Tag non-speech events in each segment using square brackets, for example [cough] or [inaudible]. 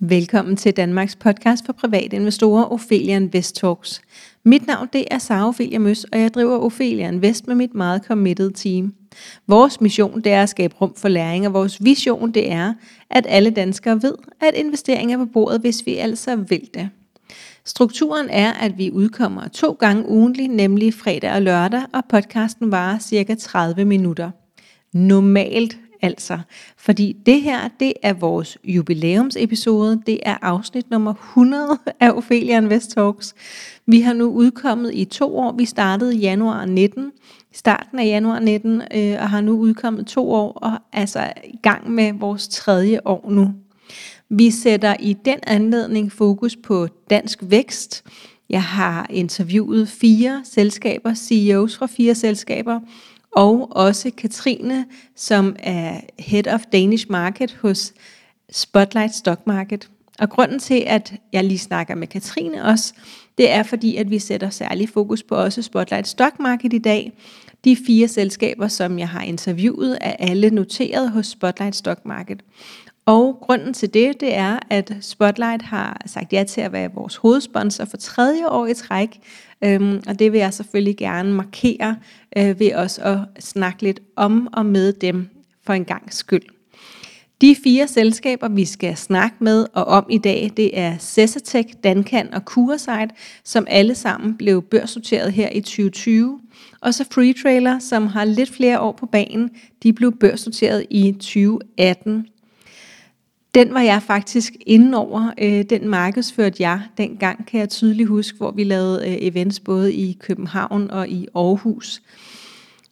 Velkommen til Danmarks podcast for private investorer, Ophelia Invest Talks. Mit navn det er Sara Ophelia Møs, og jeg driver Ophelia Invest med mit meget committed team. Vores mission det er at skabe rum for læring, og vores vision det er, at alle danskere ved, at investering er på bordet, hvis vi altså vil det. Strukturen er, at vi udkommer to gange ugentlig, nemlig fredag og lørdag, og podcasten varer cirka 30 minutter. Normalt altså. Fordi det her, det er vores jubilæumsepisode. Det er afsnit nummer 100 af Ophelia Invest Talks. Vi har nu udkommet i to år. Vi startede i januar 19, starten af januar 19, øh, og har nu udkommet to år, og altså i gang med vores tredje år nu. Vi sætter i den anledning fokus på dansk vækst. Jeg har interviewet fire selskaber, CEOs fra fire selskaber, og også Katrine, som er Head of Danish Market hos Spotlight Stock Market. Og grunden til, at jeg lige snakker med Katrine også, det er fordi, at vi sætter særlig fokus på også Spotlight Stock Market i dag. De fire selskaber, som jeg har interviewet, er alle noteret hos Spotlight Stock Market. Og grunden til det, det er, at Spotlight har sagt ja til at være vores hovedsponsor for tredje år i træk. Øhm, og det vil jeg selvfølgelig gerne markere øh, ved også at snakke lidt om og med dem for en gang skyld. De fire selskaber, vi skal snakke med og om i dag, det er Cessatec, Dankan og Curasight, som alle sammen blev børsnoteret her i 2020. Og så Freetrailer, som har lidt flere år på banen, de blev børsnoteret i 2018. Den var jeg faktisk inde over. Øh, den markedsførte jeg dengang, kan jeg tydeligt huske, hvor vi lavede øh, events både i København og i Aarhus.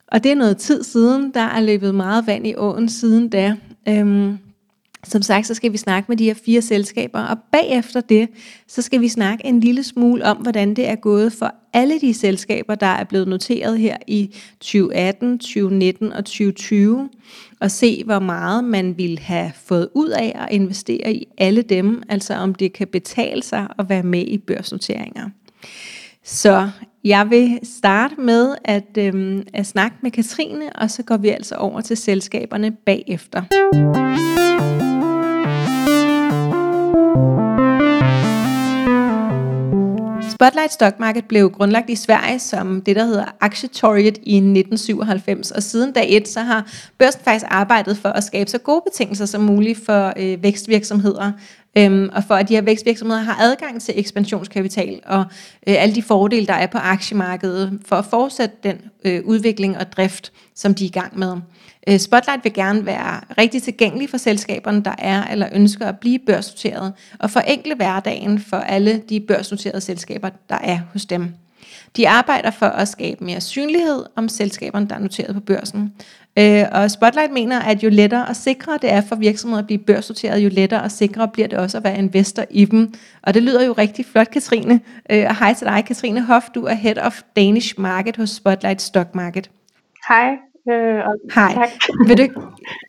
Og det er noget tid siden. Der er løbet meget vand i åen siden da. Øhm, som sagt, så skal vi snakke med de her fire selskaber, og bagefter det, så skal vi snakke en lille smule om, hvordan det er gået for alle de selskaber, der er blevet noteret her i 2018, 2019 og 2020, og se, hvor meget man ville have fået ud af at investere i alle dem, altså om det kan betale sig at være med i børsnoteringer. Så jeg vil starte med at, øhm, at snakke med Katrine, og så går vi altså over til selskaberne bagefter. Spotlight Stock Market blev grundlagt i Sverige som det, der hedder Aktietorget i 1997, og siden dag et, så har børsen faktisk arbejdet for at skabe så gode betingelser som muligt for øh, vækstvirksomheder, øhm, og for at de her vækstvirksomheder har adgang til ekspansionskapital og øh, alle de fordele, der er på aktiemarkedet, for at fortsætte den øh, udvikling og drift, som de er i gang med. Øh, Spotlight vil gerne være rigtig tilgængelig for selskaberne, der er eller ønsker at blive børsnoteret, og forenkle hverdagen for alle de børsnoterede selskaber, der er hos dem. De arbejder for at skabe mere synlighed om selskaberne, der er noteret på børsen. Øh, og Spotlight mener, at jo lettere og sikre det er for virksomheder at blive børsnoteret, jo lettere og sikrere bliver det også at være investor i dem. Og det lyder jo rigtig flot, Katrine. Øh, og hej til dig, Katrine Hoff. Du er Head of Danish Market hos Spotlight Stock Market. Hej. Øh, og Hej. Tak. [laughs] Vil du,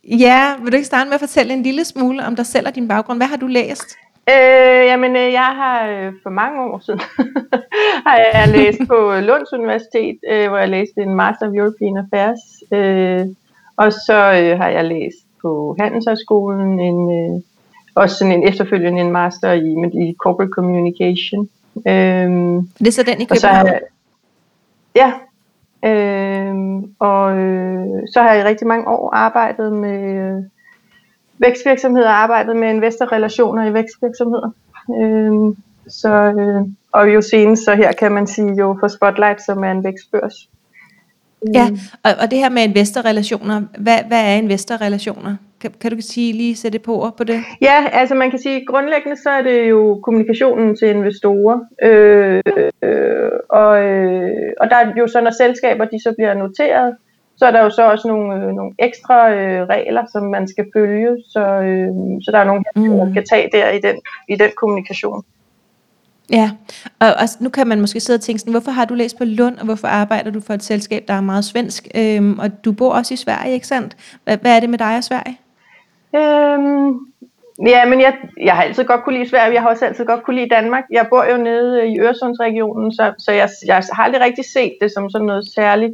ja, vil du ikke starte med at fortælle en lille smule om dig selv og din baggrund? Hvad har du læst? Øh, jamen, øh, jeg har øh, for mange år siden [laughs] har jeg læst på Lunds Universitet, øh, hvor jeg læste en Master of European Affairs. Øh, og så øh, har jeg læst på Handelshøjskolen en, øh, også sådan en efterfølgende en master i, men i Corporate Communication. Øh, det er så den i København? Så, ja, Øh, og øh, så har jeg i rigtig mange år arbejdet med øh, vækstvirksomheder, arbejdet med investorrelationer i vækstvirksomheder. Øh, så, øh, og jo senest, så her kan man sige jo for Spotlight, som er en vækstbørs. Ja, og, og det her med investorrelationer, hvad, hvad er investorrelationer? Kan, kan du sige lige sætte på ord på det? Ja, altså man kan sige, grundlæggende så er det jo kommunikationen til investorer. Øh, øh, og, øh, og der er jo så, når selskaber de så bliver noteret, så er der jo så også nogle, øh, nogle ekstra øh, regler, som man skal følge. Så, øh, så der er nogle, mm. man skal tage der i den, i den kommunikation. Ja, og, og nu kan man måske sidde og tænke sådan, hvorfor har du læst på Lund, og hvorfor arbejder du for et selskab, der er meget svensk? Øhm, og du bor også i Sverige, ikke sandt? Hvad, hvad er det med dig og Sverige? Øhm, ja, men jeg, jeg har altid godt kunne lide Sverige, jeg har også altid godt kunne lide Danmark. Jeg bor jo nede i Øresundsregionen, så, så jeg, jeg har aldrig rigtig set det som sådan noget særligt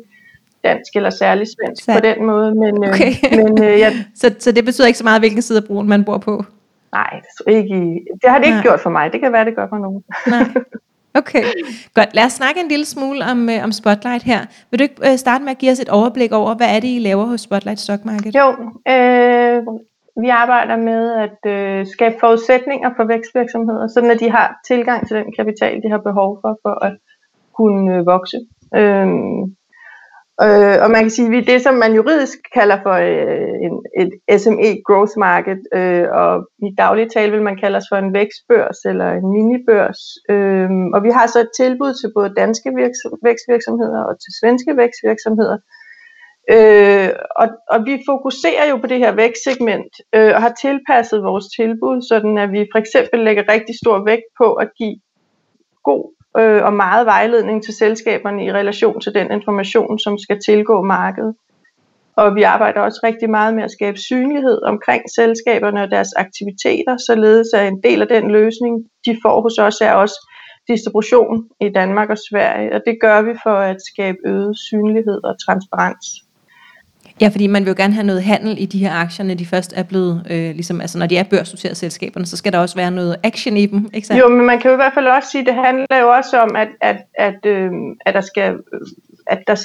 dansk eller særligt svensk så. på den måde. Men, øh, okay. øh, men, øh, jeg, [laughs] så, så det betyder ikke så meget, hvilken side af broen man bor på? Nej, det, ikke, det har det ikke Nej. gjort for mig. Det kan være, det gør for nogen. Nej. [laughs] Okay, godt. Lad os snakke en lille smule om, øh, om Spotlight her. Vil du ikke øh, starte med at give os et overblik over, hvad er det, I laver hos Spotlight Stock Market? Jo, øh, vi arbejder med at øh, skabe forudsætninger for vækstvirksomheder, sådan at de har tilgang til den kapital, de har behov for, for at kunne øh, vokse. Øhm, Øh, og man kan sige, at det, som man juridisk kalder for øh, en, et SME growth market, øh, og i daglig tale vil man kalde os for en vækstbørs eller en minibørs. Øh, og vi har så et tilbud til både danske virks- vækstvirksomheder og til svenske vækstvirksomheder. Øh, og, og vi fokuserer jo på det her vækstsegment øh, og har tilpasset vores tilbud, sådan at vi for eksempel lægger rigtig stor vægt på at give god øh, og meget vejledning til selskaberne i relation til den information, som skal tilgå markedet. Og vi arbejder også rigtig meget med at skabe synlighed omkring selskaberne og deres aktiviteter, således at en del af den løsning, de får hos os, er også distribution i Danmark og Sverige. Og det gør vi for at skabe øget synlighed og transparens. Ja, fordi man vil jo gerne have noget handel i de her aktier, når de først er blevet, øh, ligesom, altså når de er børsnoterede selskaberne, så skal der også være noget action i dem, ikke sant? Jo, men man kan jo i hvert fald også sige, at det handler jo også om, at, at, at, øh, at, der, skal, at, der,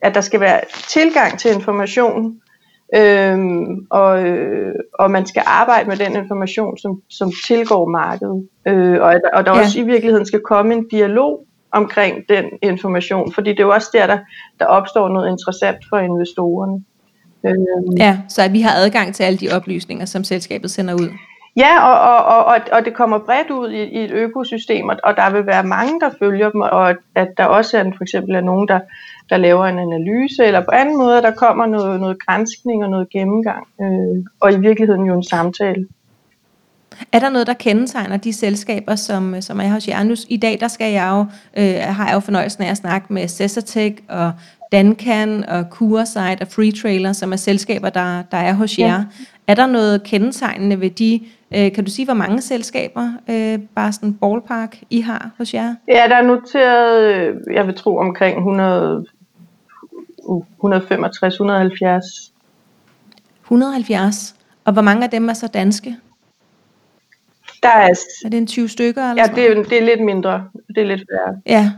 at der skal være tilgang til information, øh, og, øh, og man skal arbejde med den information, som, som tilgår markedet. Øh, og, og der ja. også i virkeligheden skal komme en dialog omkring den information, fordi det er jo også der, der, der opstår noget interessant for investorerne. Øhm. Ja, så at vi har adgang til alle de oplysninger, som selskabet sender ud. Ja, og, og, og, og, og det kommer bredt ud i, i et økosystem, og, og der vil være mange, der følger dem, og at der også er for eksempel er nogen, der, der laver en analyse, eller på anden måde, der kommer noget, noget grænskning og noget gennemgang, øh, og i virkeligheden jo en samtale. Er der noget, der kendetegner de selskaber, som, som er hos jer? Nu, I dag der skal jeg jo, øh, har jeg jo fornøjelsen af at snakke med Cesartech og Dancan og Curesite og Freetrailer, som er selskaber, der, der er hos jer. Ja. Er der noget kendetegnende ved de, øh, kan du sige, hvor mange selskaber, øh, bare sådan ballpark, I har hos jer? Ja, der er noteret, øh, jeg vil tro, omkring 100, 165, 170. 170? Og hvor mange af dem er så danske? Der er, er det en 20 stykker? Eller ja, det er, det er lidt mindre. Det er lidt færre. Ja,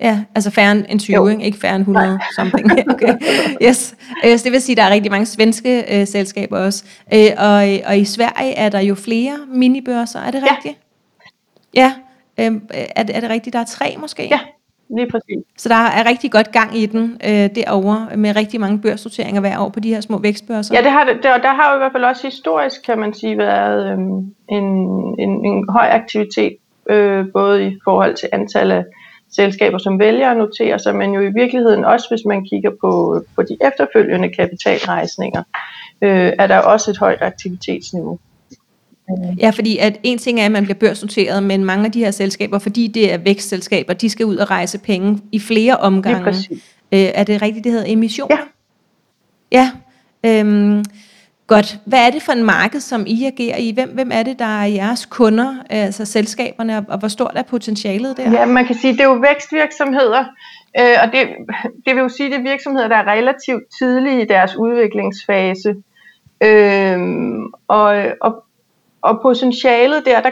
Ja, altså færre end 20, ikke? ikke færre end 100 Nej. something. Okay. Yes. yes. Det vil sige, at der er rigtig mange svenske øh, selskaber også. Øh, og, og i Sverige er der jo flere minibørser, er det rigtigt? Ja. ja. Øh, er, det, er det rigtigt, der er tre måske? Ja, Lige præcis. Så der er rigtig godt gang i den øh, derovre, med rigtig mange børsnoteringer hver år på de her små vækstbørser. Ja, det har, det, der, der har jo i hvert fald også historisk, kan man sige, været øh, en, en, en høj aktivitet, øh, både i forhold til antal af selskaber, som vælger at notere sig, men jo i virkeligheden også, hvis man kigger på, på de efterfølgende kapitalrejsninger, øh, er der også et højt aktivitetsniveau. Ja, fordi at en ting er, at man bliver børsnoteret, men mange af de her selskaber, fordi det er vækstselskaber, de skal ud og rejse penge i flere omgange. Øh, er det rigtigt, det hedder emission? Ja. Ja. Øhm, godt. Hvad er det for en marked, som I agerer i? Hvem, hvem er det, der er jeres kunder, altså selskaberne, og, hvor stort er potentialet der? Ja, man kan sige, det er jo vækstvirksomheder, øh, og det, det vil jo sige, det er virksomheder, der er relativt tidlige i deres udviklingsfase. Øh, og, og og potentialet der, der,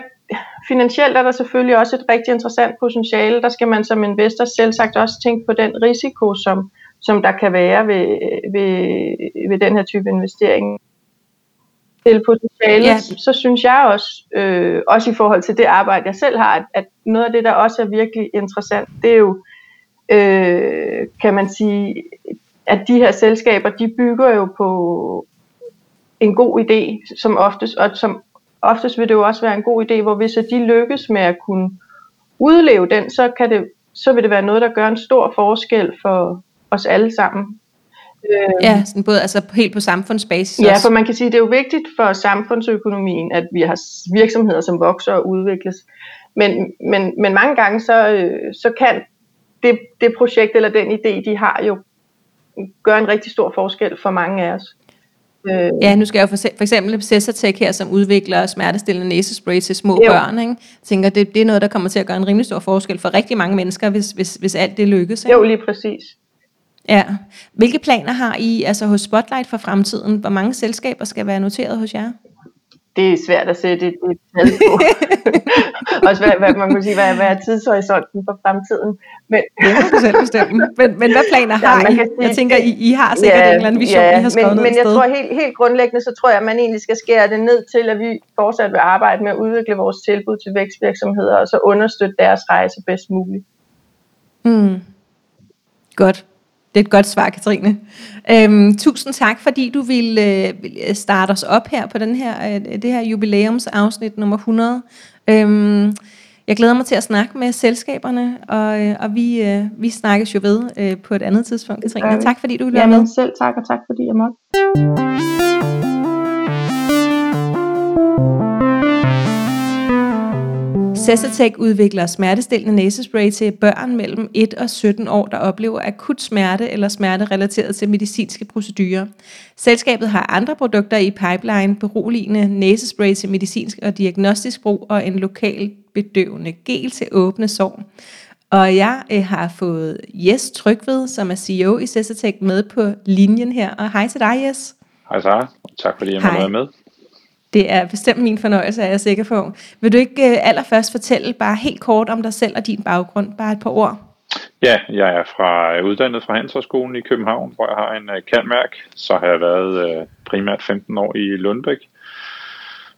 finansielt er der selvfølgelig også et rigtig interessant potentiale. Der skal man som investor selv sagt også tænke på den risiko, som, som der kan være ved, ved, ved den her type investering. Til potentialet, ja. så synes jeg også, øh, også i forhold til det arbejde, jeg selv har, at, at noget af det, der også er virkelig interessant, det er jo, øh, kan man sige, at de her selskaber, de bygger jo på en god idé, som oftest, og som oftest vil det jo også være en god idé, hvor hvis de lykkes med at kunne udleve den, så, kan det, så vil det være noget, der gør en stor forskel for os alle sammen. Ja, sådan både altså helt på samfundsbasis Ja, for man kan sige, at det er jo vigtigt for samfundsøkonomien, at vi har virksomheder, som vokser og udvikles. Men, men, men mange gange, så, øh, så kan det, det projekt eller den idé, de har jo, gøre en rigtig stor forskel for mange af os. Øh, ja, nu skal jeg jo for, for eksempel Cesartech her, som udvikler smertestillende næsespray til små jo. børn. Ikke? Jeg tænker, det, det er noget, der kommer til at gøre en rimelig stor forskel for rigtig mange mennesker, hvis, hvis, hvis alt det lykkes. Ikke? Jo, lige præcis. Ja. Hvilke planer har I altså hos Spotlight for fremtiden? Hvor mange selskaber skal være noteret hos jer? Det er svært at sætte et, et tal på. [laughs] Også hvad, hvad, man kan sige, hvad, hvad er tidshorisonten for fremtiden. Men, det må du selv bestemme. Men, men hvad planer har ja, I? Sige, jeg tænker, I, I har sikkert ja, en eller anden vision, ja, I har skrevet men, Men jeg sted. tror helt, helt grundlæggende, så tror jeg, at man egentlig skal skære det ned til, at vi fortsat vil arbejde med at udvikle vores tilbud til vækstvirksomheder, og så understøtte deres rejse bedst muligt. Mm. Godt. Det er et godt svar, Katrine. Øhm, tusind tak, fordi du ville øh, starte os op her på den her, øh, det her jubilæumsafsnit nummer 100. Øhm, jeg glæder mig til at snakke med selskaberne, og, øh, og vi, øh, vi snakkes jo ved øh, på et andet tidspunkt, Katrine. Tak fordi du ville være med. selv tak, og tak fordi jeg måtte. Sesatec udvikler smertestillende næsespray til børn mellem 1 og 17 år, der oplever akut smerte eller smerte relateret til medicinske procedurer. Selskabet har andre produkter i pipeline, beroligende næsespray til medicinsk og diagnostisk brug og en lokal bedøvende gel til åbne sår. Og jeg øh, har fået Jes Trygved, som er CEO i Sesatec, med på linjen her. Og hej til dig, Jes. Hej Sara. Tak fordi jeg måtte være med. Det er bestemt min fornøjelse, er jeg sikker på. Vil du ikke uh, allerførst fortælle bare helt kort om dig selv og din baggrund? Bare et par ord. Ja, jeg er fra uddannet fra Handelshøjskolen i København, hvor jeg har en uh. Så har jeg været uh, primært 15 år i Lundbæk.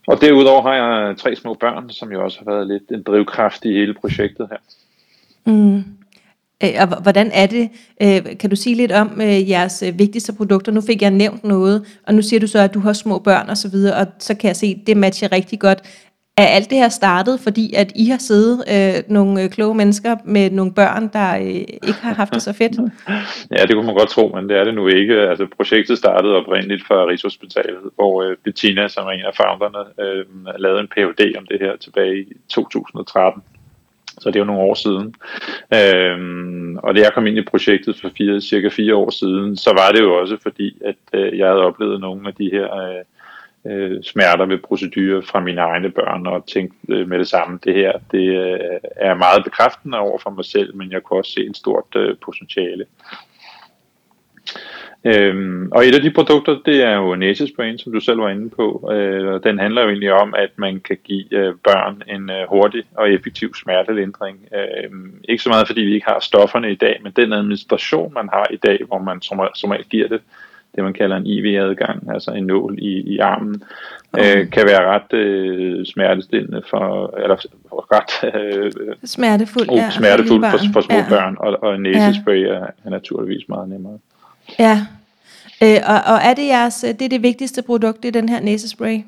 Og derudover har jeg tre små børn, som jo også har været lidt en drivkraft i hele projektet her. Mm. Øh, og hvordan er det? Øh, kan du sige lidt om øh, jeres vigtigste produkter? Nu fik jeg nævnt noget, og nu siger du så, at du har små børn og så videre, og så kan jeg se, at det matcher rigtig godt. Er alt det her startet, fordi at I har siddet øh, nogle kloge mennesker med nogle børn, der øh, ikke har haft det så fedt? [laughs] ja, det kunne man godt tro, men det er det nu ikke. Altså, projektet startede oprindeligt fra Rigshospitalet, hvor øh, Bettina, som er en af founderne, øh, lavede en Ph.D. om det her tilbage i 2013 så det er jo nogle år siden. Øhm, og da jeg kom ind i projektet for fire, cirka fire år siden, så var det jo også fordi, at øh, jeg havde oplevet nogle af de her øh, øh, smerter ved procedurer fra mine egne børn, og tænkte øh, med det samme, det her det øh, er meget bekræftende over for mig selv, men jeg kunne også se et stort øh, potentiale. Øhm, og et af de produkter, det er jo næsesprayen, som du selv var inde på. Øh, den handler jo egentlig om, at man kan give øh, børn en øh, hurtig og effektiv smertelindring. Øh, ikke så meget, fordi vi ikke har stofferne i dag, men den administration, man har i dag, hvor man som, som regel giver det, det man kalder en IV-adgang, altså en nål i, i armen, okay. øh, kan være ret øh, smertestillende for, eller ret øh, smertefuld, oh, ja, smertefuld for, for små ja. børn, og, og næsespray ja. er, er naturligvis meget nemmere. Ja, øh, og, og er det jeres, det er det vigtigste produkt, det er den her næsespray?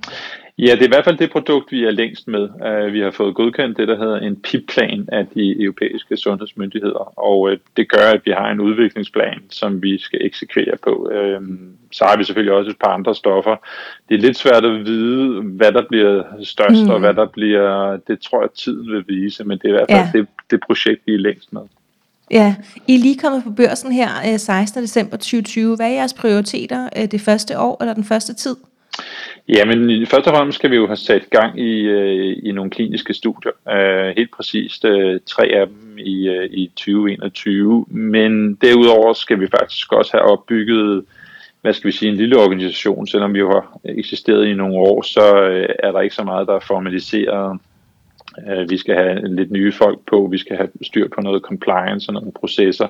Ja, det er i hvert fald det produkt, vi er længst med. Uh, vi har fået godkendt det, der hedder en PIP-plan af de europæiske sundhedsmyndigheder, og uh, det gør, at vi har en udviklingsplan, som vi skal eksekvere på. Uh, så har vi selvfølgelig også et par andre stoffer. Det er lidt svært at vide, hvad der bliver størst, mm. og hvad der bliver, det tror jeg, tiden vil vise, men det er i hvert fald ja. det, det projekt, vi er længst med. Ja, I er lige kommet på børsen her øh, 16. December 2020. Hvad er jeres prioriteter øh, det første år eller den første tid? Jamen, først og fremmest skal vi jo have sat gang i, øh, i nogle kliniske studier. Øh, helt præcist tre af dem i, i 2021. Men derudover skal vi faktisk også have opbygget hvad skal vi sige, en lille organisation, selvom vi jo har eksisteret i nogle år, så er der ikke så meget, der er formaliseret vi skal have lidt nye folk på, vi skal have styr på noget compliance og nogle processer,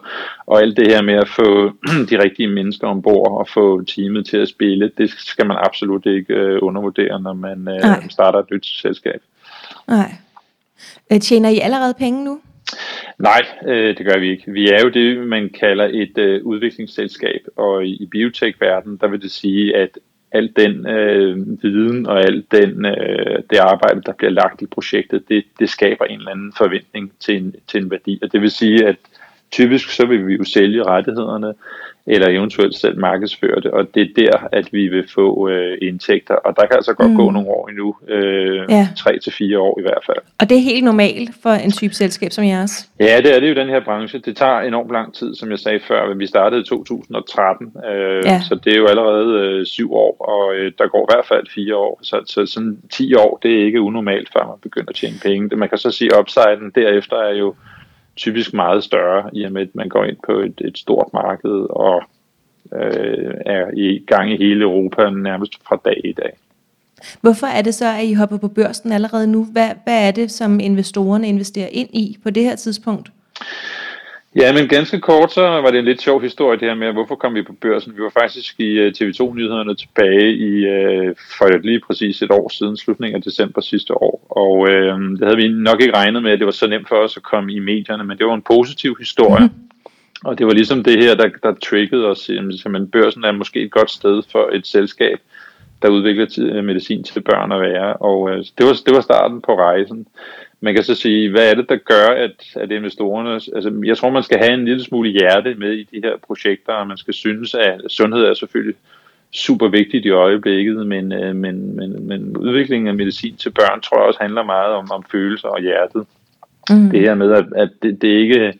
og alt det her med at få [clears throat] de rigtige mennesker ombord og få teamet til at spille, det skal man absolut ikke øh, undervurdere, når man øh, starter et nyt selskab. Nej. Øh, tjener I allerede penge nu? Nej, øh, det gør vi ikke. Vi er jo det, man kalder et øh, udviklingsselskab, og i, i biotech-verdenen, der vil det sige, at al den øh, viden og al den, øh, det arbejde, der bliver lagt i projektet, det, det skaber en eller anden forventning til en, til en værdi. Og det vil sige, at typisk så vil vi jo sælge rettighederne, eller eventuelt selv markedsføre det, og det er der, at vi vil få øh, indtægter, og der kan altså godt mm. gå nogle år endnu, øh, ja. tre til fire år i hvert fald. Og det er helt normalt for en type selskab som jeres? Ja, det er det jo den her branche. Det tager enormt lang tid, som jeg sagde før, men vi startede i 2013, øh, ja. så det er jo allerede øh, syv år, og øh, der går i hvert fald fire år, så, så sådan 10 år, det er ikke unormalt, før man begynder at tjene penge. Man kan så sige, at upsiden derefter er jo typisk meget større, i og med at man går ind på et, et stort marked og øh, er i gang i hele Europa nærmest fra dag i dag. Hvorfor er det så, at I hopper på børsen allerede nu? Hvad, hvad er det, som investorerne investerer ind i på det her tidspunkt? Ja, men ganske kort, så var det en lidt sjov historie det her med, hvorfor kom vi på børsen. Vi var faktisk i øh, TV2-nyhederne tilbage i øh, for lige præcis et år siden, slutningen af december sidste år. Og øh, det havde vi nok ikke regnet med, at det var så nemt for os at komme i medierne, men det var en positiv historie. Mm. Og det var ligesom det her, der, der triggede os. Jamen, børsen er måske et godt sted for et selskab, der udvikler medicin til børn at være. Og øh, det, var, det var starten på rejsen. Man kan så sige, hvad er det, der gør, at, at investorerne... Altså, jeg tror, man skal have en lille smule hjerte med i de her projekter, og man skal synes, at sundhed er selvfølgelig super vigtigt i øjeblikket, men, øh, men, men, men udviklingen af medicin til børn, tror jeg også handler meget om, om følelser og hjertet. Mm. Det her med, at, at det, det, er ikke,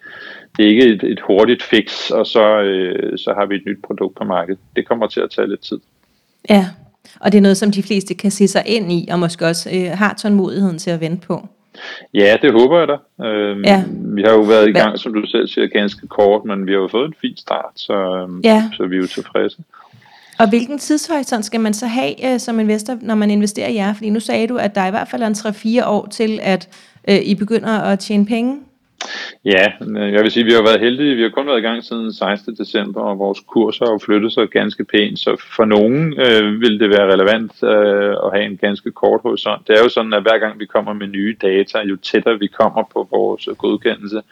det er ikke et, et hurtigt fix, og så, øh, så har vi et nyt produkt på markedet. Det kommer til at tage lidt tid. Ja, og det er noget, som de fleste kan se sig ind i, og måske også øh, har tålmodigheden til at vente på. Ja, det håber jeg da. Øhm, ja. Vi har jo været i gang, som du selv siger, ganske kort, men vi har jo fået en fin start, så, øhm, ja. så vi er jo tilfredse. Og hvilken tidshorisont skal man så have øh, som investor, når man investerer i jer? Fordi nu sagde du, at der er i hvert fald en 3-4 år til, at øh, I begynder at tjene penge. Ja, jeg vil sige, at vi har været heldige. Vi har kun været i gang siden 16. december, og vores kurser har flyttet sig ganske pænt. Så for nogen øh, vil det være relevant øh, at have en ganske kort horisont. Det er jo sådan, at hver gang vi kommer med nye data, jo tættere vi kommer på vores godkendelse,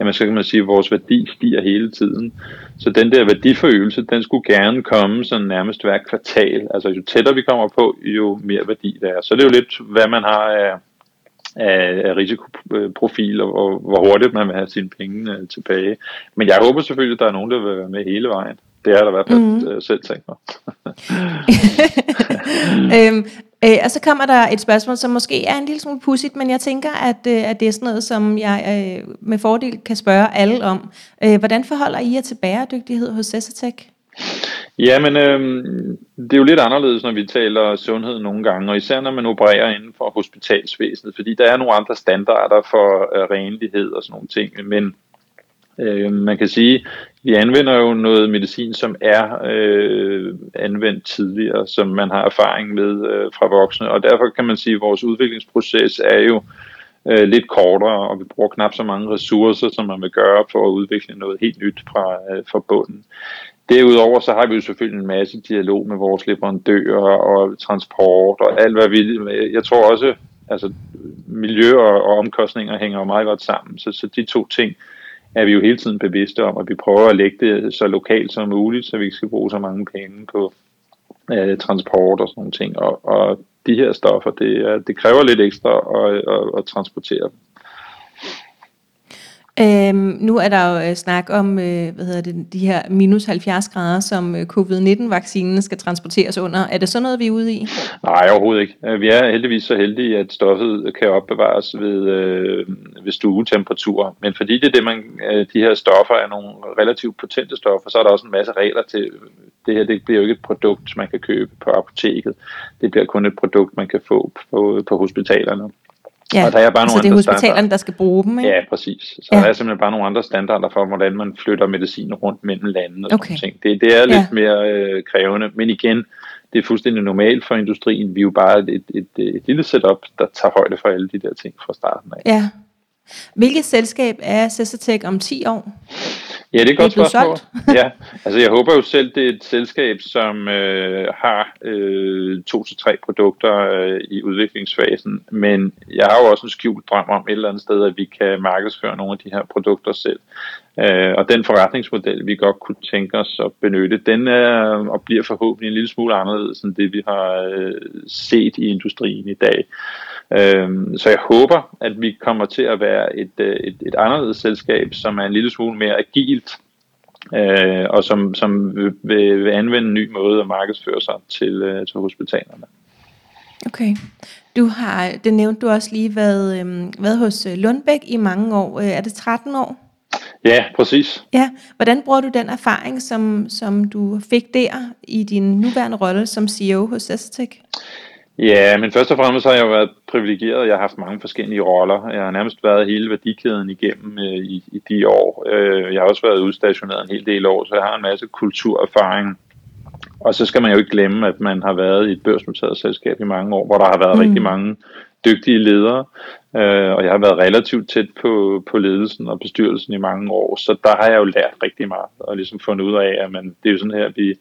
jamen, så kan man sige, at vores værdi stiger hele tiden. Så den der værdiforøgelse, den skulle gerne komme sådan nærmest hver kvartal. Altså jo tættere vi kommer på, jo mere værdi der er. Så det er jo lidt, hvad man har af af, af risikoprofil, og, og hvor hurtigt man vil have sine penge uh, tilbage. Men jeg håber selvfølgelig, at der er nogen, der vil være med hele vejen. Det er der i hvert fald mm. uh, selv tænkt mig. [laughs] øhm, øh, og så kommer der et spørgsmål, som måske er en lille smule pudsigt, men jeg tænker, at, øh, at det er sådan noget, som jeg øh, med fordel kan spørge alle om. Øh, hvordan forholder I jer til bæredygtighed hos Cessatech? Ja, men øh, det er jo lidt anderledes, når vi taler sundhed nogle gange, og især når man opererer inden for hospitalsvæsenet, fordi der er nogle andre standarder for øh, renlighed og sådan nogle ting, men øh, man kan sige, vi anvender jo noget medicin, som er øh, anvendt tidligere, som man har erfaring med øh, fra voksne, og derfor kan man sige, at vores udviklingsproces er jo øh, lidt kortere, og vi bruger knap så mange ressourcer, som man vil gøre for at udvikle noget helt nyt fra, øh, fra bunden. Derudover så har vi jo selvfølgelig en masse dialog med vores leverandører og transport og alt hvad vi... Jeg tror også, altså miljø og, og omkostninger hænger jo meget godt sammen. Så, så de to ting er vi jo hele tiden bevidste om, at vi prøver at lægge det så lokalt som muligt, så vi ikke skal bruge så mange penge på øh, transport og sådan nogle ting. Og, og de her stoffer, det, det kræver lidt ekstra at, at, at transportere dem. Øhm, nu er der jo øh, snak om øh, hvad hedder det, de her minus 70 grader, som øh, covid-19-vaccinen skal transporteres under. Er det sådan noget, vi er ude i? Nej, overhovedet ikke. Øh, vi er heldigvis så heldige, at stoffet kan opbevares ved, øh, ved stuetemperaturer. Men fordi det er det, man, øh, de her stoffer er nogle relativt potente stoffer, så er der også en masse regler til. Det her det bliver jo ikke et produkt, man kan købe på apoteket. Det bliver kun et produkt, man kan få på, på hospitalerne. Ja, og der er bare altså nogle det er hospitalerne, standarder. der skal bruge dem, ikke? Ja, præcis. Så ja. der er simpelthen bare nogle andre standarder for, hvordan man flytter medicin rundt mellem landene og okay. sådan ting. Det, det er lidt ja. mere øh, krævende, men igen, det er fuldstændig normalt for industrien. Vi er jo bare et, et, et, et lille setup, der tager højde for alle de der ting fra starten af. Ja. Hvilket selskab er Cessatech om 10 år? Ja, det er et godt spørgsmål. ja, altså jeg håber jo selv, det er et selskab, som øh, har øh, to til tre produkter øh, i udviklingsfasen, men jeg har jo også en skjult drøm om et eller andet sted, at vi kan markedsføre nogle af de her produkter selv. Øh, og den forretningsmodel, vi godt kunne tænke os at benytte, den er og bliver forhåbentlig en lille smule anderledes end det, vi har øh, set i industrien i dag. Øhm, så jeg håber, at vi kommer til at være et, øh, et, et anderledes selskab, som er en lille smule mere agilt, øh, og som, som vil, vil anvende en ny måde at markedsføre sig til, øh, til hospitalerne. Okay. Du har, det nævnte du også lige, været, øh, været hos øh, Lundbæk i mange år. Er det 13 år? Ja, præcis. Ja, hvordan bruger du den erfaring, som, som du fik der i din nuværende rolle som CEO hos Estek? Ja, men først og fremmest har jeg jo været privilegeret. Jeg har haft mange forskellige roller. Jeg har nærmest været hele værdikæden igennem øh, i, i de år. Øh, jeg har også været udstationeret en hel del år, så jeg har en masse kulturerfaring Og så skal man jo ikke glemme, at man har været i et børsnoteret selskab i mange år, hvor der har været mm. rigtig mange dygtige ledere, øh, og jeg har været relativt tæt på, på ledelsen og bestyrelsen i mange år, så der har jeg jo lært rigtig meget, og ligesom fundet ud af, at man, det er jo sådan her, vi,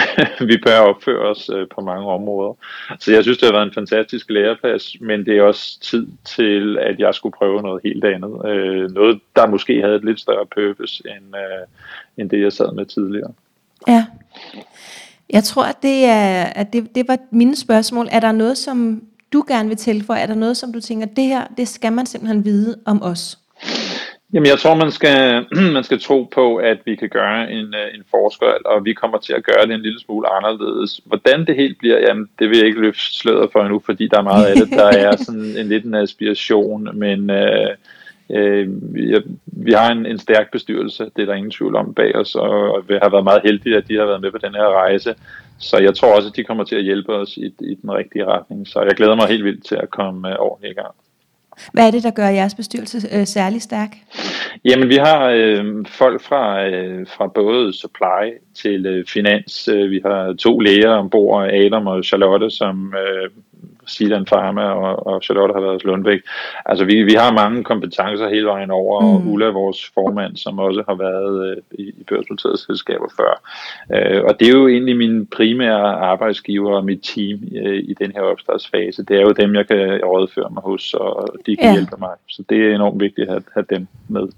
[laughs] vi bør opføre os øh, på mange områder. Så jeg synes, det har været en fantastisk læreplads, men det er også tid til, at jeg skulle prøve noget helt andet. Øh, noget, der måske havde et lidt større purpose, end, øh, end det, jeg sad med tidligere. Ja. Jeg tror, at det, er, at det, det var mine spørgsmål. Er der noget, som du gerne vil tilføje? Er der noget, som du tænker, det her, det skal man simpelthen vide om os? Jamen, jeg tror, man skal, [clears throat] man skal tro på, at vi kan gøre en, øh, en forskel, og vi kommer til at gøre det en lille smule anderledes. Hvordan det helt bliver, jamen, det vil jeg ikke løfte sløret for endnu, fordi der er meget af det, der er [laughs] sådan en lidt en aspiration, men øh, øh, vi, vi har en, en stærk bestyrelse, det er der ingen tvivl om bag os, og, og vi har været meget heldige, at de har været med på den her rejse. Så jeg tror også, at de kommer til at hjælpe os i, i den rigtige retning. Så jeg glæder mig helt vildt til at komme øh, ordentligt i gang. Hvad er det, der gør jeres bestyrelse øh, særlig stærk? Jamen, vi har øh, folk fra, øh, fra både supply til øh, finans. Øh, vi har to læger ombord, Adam og Charlotte, som øh, Silan Pharma og, og Charlotte har været Lundbæk. Altså vi, vi har mange kompetencer hele vejen over, mm. og Ulla, vores formand, som også har været øh, i, i børsnoterede selskaber før. Øh, og det er jo egentlig min primære arbejdsgiver og mit team øh, i den her opstartsfase. Det er jo dem, jeg kan rådføre mig hos, og de kan ja. hjælpe mig. Så det er enormt vigtigt at have, have dem med.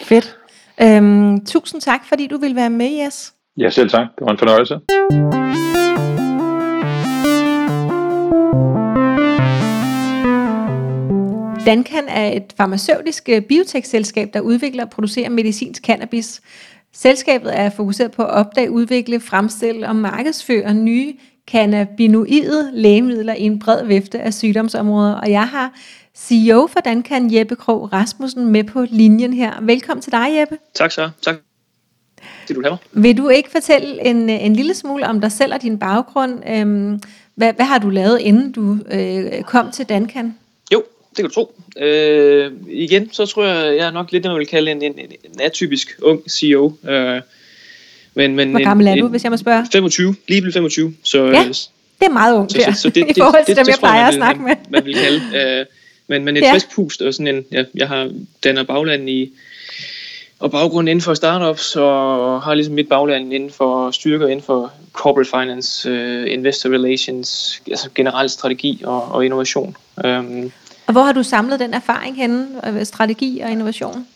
Fedt. Øhm, tusind tak, fordi du vil være med, Jes. Ja, selv tak. Det var en fornøjelse. Dankan er et farmaceutisk øh, biotekselskab, der udvikler og producerer medicinsk cannabis. Selskabet er fokuseret på at opdage, udvikle, fremstille og markedsføre nye cannabinoide lægemidler i en bred vifte af sygdomsområder. Og jeg har CEO for Dankan, Jeppe Krog Rasmussen, med på linjen her. Velkommen til dig, Jeppe. Tak så. Tak. Det, du laver. Vil du ikke fortælle en, en lille smule om dig selv og din baggrund? Øhm, hvad, hvad har du lavet, inden du øh, kom til Dankan? Det kan du tro. Øh, igen, så tror jeg, jeg er nok lidt, det man vil kalde en, en, en atypisk ung CEO. Øh, men, men Hvor gammel er du, hvis jeg må spørge? 25, lige blevet 25. Så, ja, det er meget ungt så, så, så det, i forhold til dem, jeg plejer at snakke med. Man, man vil kalde. Øh, men, men et ja. frisk pust, og sådan en, ja, jeg har dannet bagland i, og baggrund inden for startups, og har ligesom mit bagland inden for styrker inden for corporate finance, uh, investor relations, altså generel strategi og, og innovation. Um, og hvor har du samlet den erfaring henne, øh, strategi og innovation?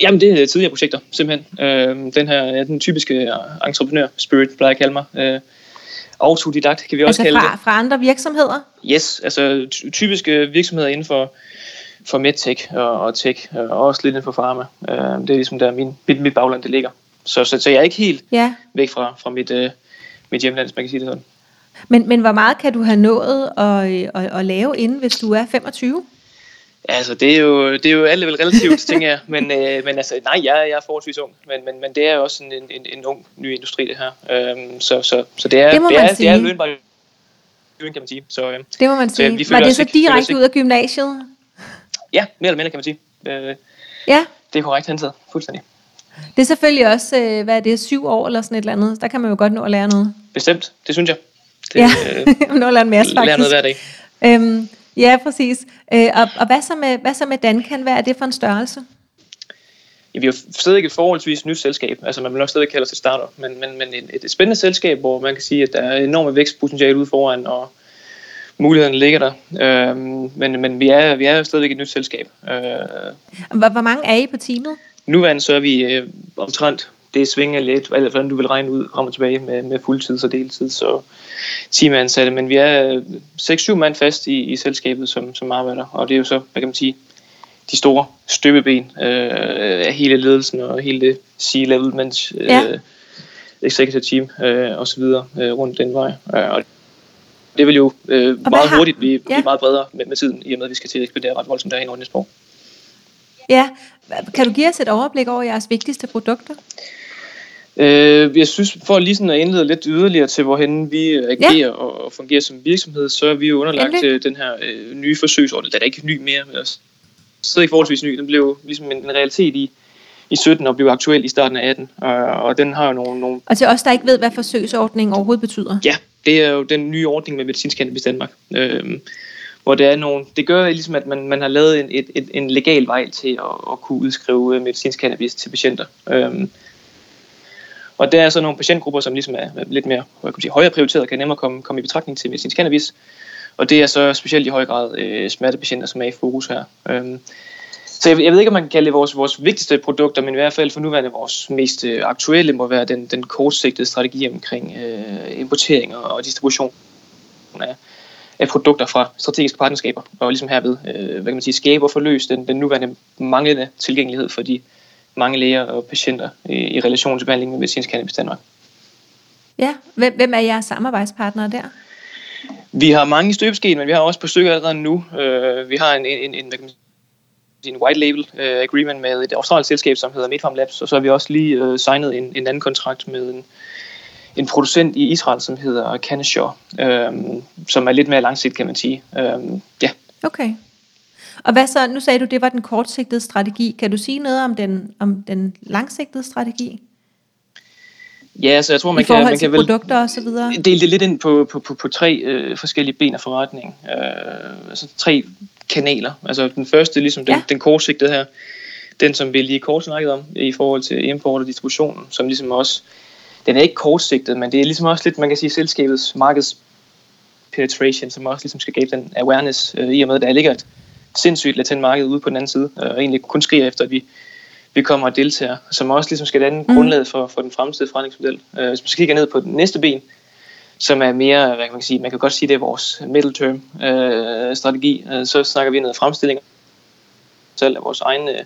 Jamen, det er tidligere projekter, simpelthen. Øh, den her, ja, den typiske entreprenør spirit, plejer jeg at kalde mig. Øh, autodidakt, kan vi også altså kalde fra, det. fra andre virksomheder? Yes, altså typiske virksomheder inden for, for medtech og, og tech, og også lidt inden for pharma. Øh, det er ligesom der min, mit, mit bagland, det ligger. Så, så, så jeg er ikke helt ja. væk fra, fra mit, øh, mit hjemland, hvis man kan sige det sådan. Men, men hvor meget kan du have nået at, at, at lave inden, hvis du er 25? Altså, det er jo, det er jo alt vel relativt, [laughs] tænker jeg. Men, øh, men altså, nej, jeg, jeg er forholdsvis ung. Men, men, men det er jo også en, en, en ung ny industri, det her. Øhm, så, så, så det er, det, det, er, det er lønbar kan man sige. Så, øh, det må man sige. Så, Var det så ikke, direkte ud af gymnasiet? Ja, mere eller mindre kan man sige. Øh, ja. Det er korrekt hensat, fuldstændig. Det er selvfølgelig også, øh, hvad er det, syv år eller sådan et eller andet. Der kan man jo godt nå at lære noget. Bestemt, det synes jeg. Det, ja, øh, en masse faktisk. Lære noget hver dag. Øhm, Ja, præcis. Øh, og og hvad, så med, hvad så med Dankan? Hvad er det for en størrelse? Ja, vi er jo stadig et forholdsvis nyt selskab. Altså man vil nok stadig kalde os et startup. Men, men, men et, et spændende selskab, hvor man kan sige, at der er enorme vækstpotentiale ude foran, og mulighederne ligger der. Øh, men men vi, er, vi er jo stadig et nyt selskab. Øh, hvor, hvor mange er I på teamet? Nuværende så er vi øh, omtrent det svinger lidt, eller hvordan du vil regne ud frem og tilbage med, med fuldtids og deltid, så teamansatte, men vi er 6-7 mand fast i, i selskabet, som, som arbejder, og det er jo så, hvad kan man sige, de store støbeben øh, af hele ledelsen og hele det C-level mens, øh, ja. executive team øh, og så videre øh, rundt den vej. Øh, og det vil jo øh, meget har... hurtigt blive, ja. blive meget bredere med, med tiden, i og med at vi skal til at ekspedere ret voldsomt derhen over næste år. Ja, kan du give os et overblik over jeres vigtigste produkter? Øh, jeg synes, for lige sådan at indlede lidt yderligere til, hvorhen vi agerer ja. og, fungerer som virksomhed, så er vi jo underlagt Endelig. den her øh, nye forsøgsordning. Den er ikke ny mere, men er stadig forholdsvis ny. Den blev ligesom en, en realitet i, i 17 og blev aktuel i starten af 18. Øh, og den har jo nogle, nogle... Og til os, der ikke ved, hvad forsøgsordningen overhovedet betyder. Ja, det er jo den nye ordning med medicinsk cannabis Danmark. Øh, hvor det er nogle, det gør ligesom, at man, man har lavet en, et, et, en legal vej til at, at kunne udskrive øh, medicinsk cannabis til patienter. Øhm, og der er så nogle patientgrupper, som ligesom er lidt mere hvad kan sige, højere prioriteret, kan nemmere komme, komme i betragtning til medicinsk cannabis. Og det er så specielt i høj grad øh, smertepatienter, som er i fokus her. Øhm, så jeg, jeg ved ikke, om man kan kalde det vores, vores vigtigste produkter, men i hvert fald for nuværende vores mest øh, aktuelle må være den, den kortsigtede strategi omkring øh, importering og, og distribution af, af produkter fra strategiske partnerskaber, og ligesom herved, øh, hvad kan man sige, skabe og forløse den, den nuværende manglende tilgængelighed for de mange læger og patienter i, i relation til behandling med medicinsk cannabis Danmark. Ja, hvem, hvem er jeres samarbejdspartnere der? Vi har mange støbeskeen, men vi har også på stykker allerede nu. Uh, vi har en, en, en, sige, en white label uh, agreement med et australsk selskab, som hedder Medfarm Labs, og så har vi også lige uh, signet en, en anden kontrakt med en, en producent i Israel, som hedder Canishaw, øhm, som er lidt mere langsigtet, kan man sige. Øhm, ja. Okay. Og hvad så, nu sagde du, det var den kortsigtede strategi. Kan du sige noget om den, om den langsigtede strategi? Ja, altså jeg tror, man I kan, man kan vel produkter og så videre? dele det lidt ind på, på, på, på tre øh, forskellige ben af forretning. Øh, altså tre kanaler. Altså den første, ligesom den, Ja. den kortsigtede her, den som vi lige kort snakkede om i forhold til import og distributionen, som ligesom også, den er ikke kortsigtet, men det er ligesom også lidt, man kan sige, selskabets markeds penetration, som også ligesom skal skabe den awareness, øh, i og med, at der ligger et sindssygt latent marked ude på den anden side, øh, og egentlig kun skriger efter, at vi, vi kommer og deltager, som også ligesom skal danne Mhm. grundlaget for, for den fremtidige forretningsmodel. Øh, hvis man så kigger ned på den næste ben, som er mere, hvad kan man sige, man kan godt sige, det er vores middle term øh, strategi, øh, så snakker vi noget fremstilling selv af vores egne øh,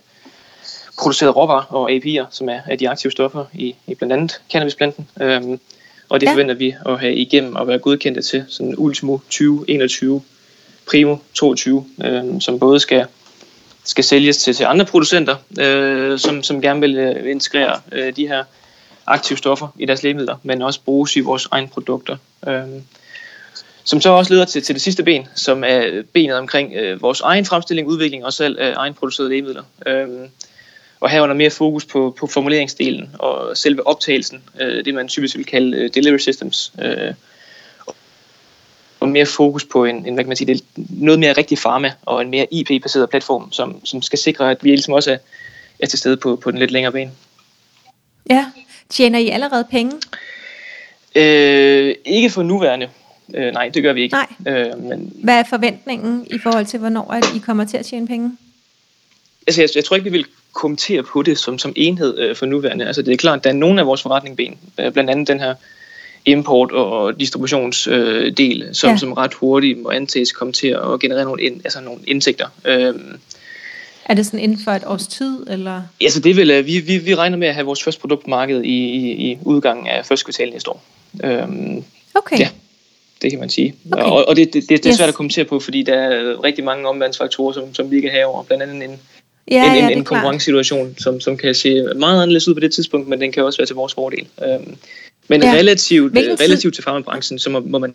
producerede råvarer og API'er, som er, er de aktive stoffer i, i blandt andet cannabisplanten. Øhm, og det ja. forventer vi at have igennem og være godkendte til sådan ultimo 2021, primo 22, øh, som både skal skal sælges til, til andre producenter, øh, som, som gerne vil øh, integrere øh, de her aktive stoffer i deres lægemidler, men også bruges i vores egne produkter. Øh, som så også leder til, til det sidste ben, som er benet omkring øh, vores egen fremstilling, udvikling og salg af egenproducerede lægemidler. Øh, og herunder mere fokus på, på formuleringsdelen og selve optagelsen, øh, det man typisk vil kalde øh, delivery systems. Øh, og mere fokus på en, en hvad kan man sige, det noget mere rigtig pharma og en mere IP-baseret platform, som, som skal sikre, at vi ligesom også er, er til stede på, på den lidt længere bane. Ja. Tjener I allerede penge? Øh, ikke for nuværende. Øh, nej, det gør vi ikke. Nej. Øh, men Hvad er forventningen i forhold til, hvornår at I kommer til at tjene penge? altså, jeg, jeg tror ikke, vi vil kommentere på det som, som enhed øh, for nuværende. Altså, det er klart, at der er nogle af vores forretningsben, øh, blandt andet den her import- og distributionsdel, øh, som, Ja. ja. som ret hurtigt må antages komme til at generere nogle, ind, altså nogle indtægter. Øh, Er det sådan inden for et års tid, eller? Altså det vil, øh, vi, vi, vi regner med at have vores første produkt på markedet i, i, i udgangen af første kvartal næste år. Øhm, Okay. Ja. det kan man sige. Okay. Og, og det, det, det, det er Yes. svært at kommentere på, fordi der er rigtig mange omvandsfaktorer, som, som vi ikke har over. Blandt andet en, ja, en, ja, en, en konkurrencesituation, som, som kan se meget anderledes ud på det tidspunkt, men den kan også være til vores fordel. Øhm, men Ja. relativt, Hvilken relativt til farmabranchen, så må, må man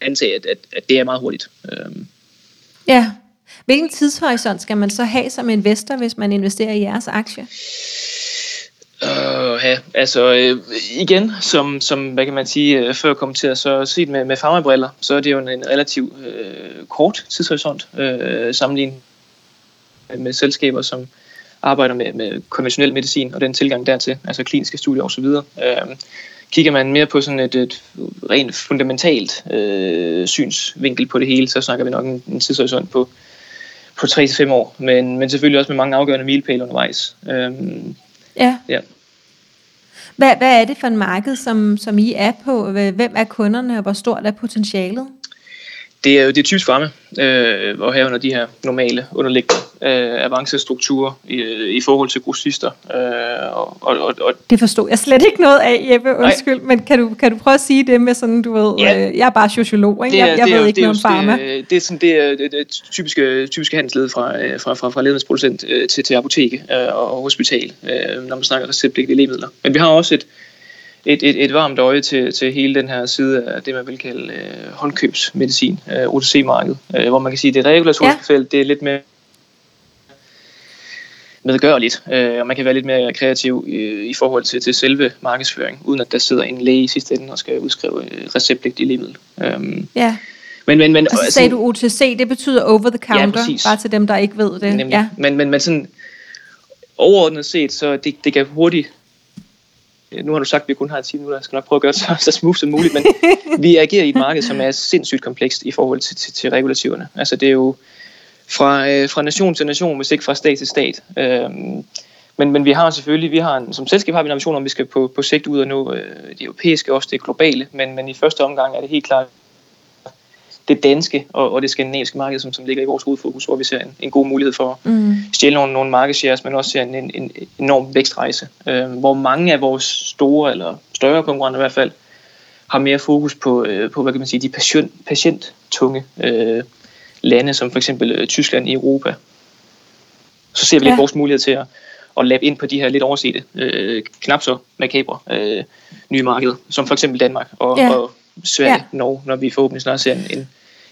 antage, at, at, at det er meget hurtigt. Øhm, Ja. Hvilken tidshorisont skal man så have som investor, hvis man investerer i jeres aktie? Uh, ja, altså øh, igen, som, som hvad kan man sige, øh, før kommenteret, så set med, med farmabriller, så er det jo en, en relativt øh, kort tidshorisont øh, sammenlignet med selskaber, som arbejder med, med konventionel medicin og den tilgang dertil, altså kliniske studier osv. Øh, kigger man mere på sådan et, et rent fundamentalt øh, synsvinkel på det hele, så snakker vi nok en, en tidshorisont på, på 3-5 år, men, men selvfølgelig også med mange afgørende milepæle undervejs. Øh, Ja. Ja. Hvad, hvad er det for en marked, som, som I er på? Hvem er kunderne, og hvor stort er potentialet? Det er jo det er typisk pharma, øh, og herunder de her normale underliggende øh, avancestrukturer i, i forhold til grossister. Øh, og, og, og, Det forstod jeg slet ikke noget af, Jeppe. Undskyld, Nej. men kan du, kan du prøve at sige det med sådan, du ved, Ja. øh, jeg er bare sociolog, ikke? det er, jeg, jeg det er, ved jo- ikke det er noget om pharma. Det, er- det er sådan det, er, det, er typiske, typiske handelsled fra, øh, fra, fra, fra ledningsproducent øh, til, til apoteke øh, og hospital, øh, når man snakker receptpligtige lægemidler. Men vi har også et, et, et, et varmt øje til, til hele den her side af det, man vil kalde øh, håndkøbsmedicin, øh, OTC-markedet, øh, hvor man kan sige, at det regulatoriske Ja. ja. felt, det er lidt mere medgørligt, øh, og man kan være lidt mere kreativ i, i forhold til, til selve markedsføring, uden at der sidder en læge i sidste ende og skal udskrive øh, receptpligtige lægemiddel. Øhm, Ja, men, men, men, og så sagde du OTC, det betyder over the counter, præcis. bare til dem, der ikke ved det. Nemlig. Ja. Men, men, men sådan overordnet set, så det, det kan hurtigt øh, nu har du sagt, at vi kun har 10 minutter, jeg skal nok prøve at gøre det så, [laughs] så smooth som muligt, men [laughs] vi agerer i et marked, som er sindssygt komplekst i forhold til, til, til regulativerne. Altså det er jo fra, øh, fra nation til nation, hvis ikke fra stat til stat. Øhm, men, men vi har selvfølgelig, vi har en, som selskab har vi en ambition om, at vi skal på, på sigt ud og nå øh, det europæiske, også det globale, men, men i første omgang er det helt klart det danske og, og det skandinaviske marked, som, som ligger i vores hovedfokus, hvor vi ser en, en god mulighed for Mm. at stjæle nogle, nogle market shares, men også ser en, en, en enorm vækstrejse, øh, hvor mange af vores store eller større konkurrenter i hvert fald har mere fokus på, øh, på hvad kan man sige, de patient, patienttunge øh, lande, som for eksempel øh, Tyskland i Europa. Så ser vi Ja. lidt vores mulighed til at, at lappe ind på de her lidt oversete, øh, knap så makabre øh, nye markeder, som for eksempel Danmark og, Ja. og Sverige, Ja. Norge, når vi forhåbentlig snart ser en, en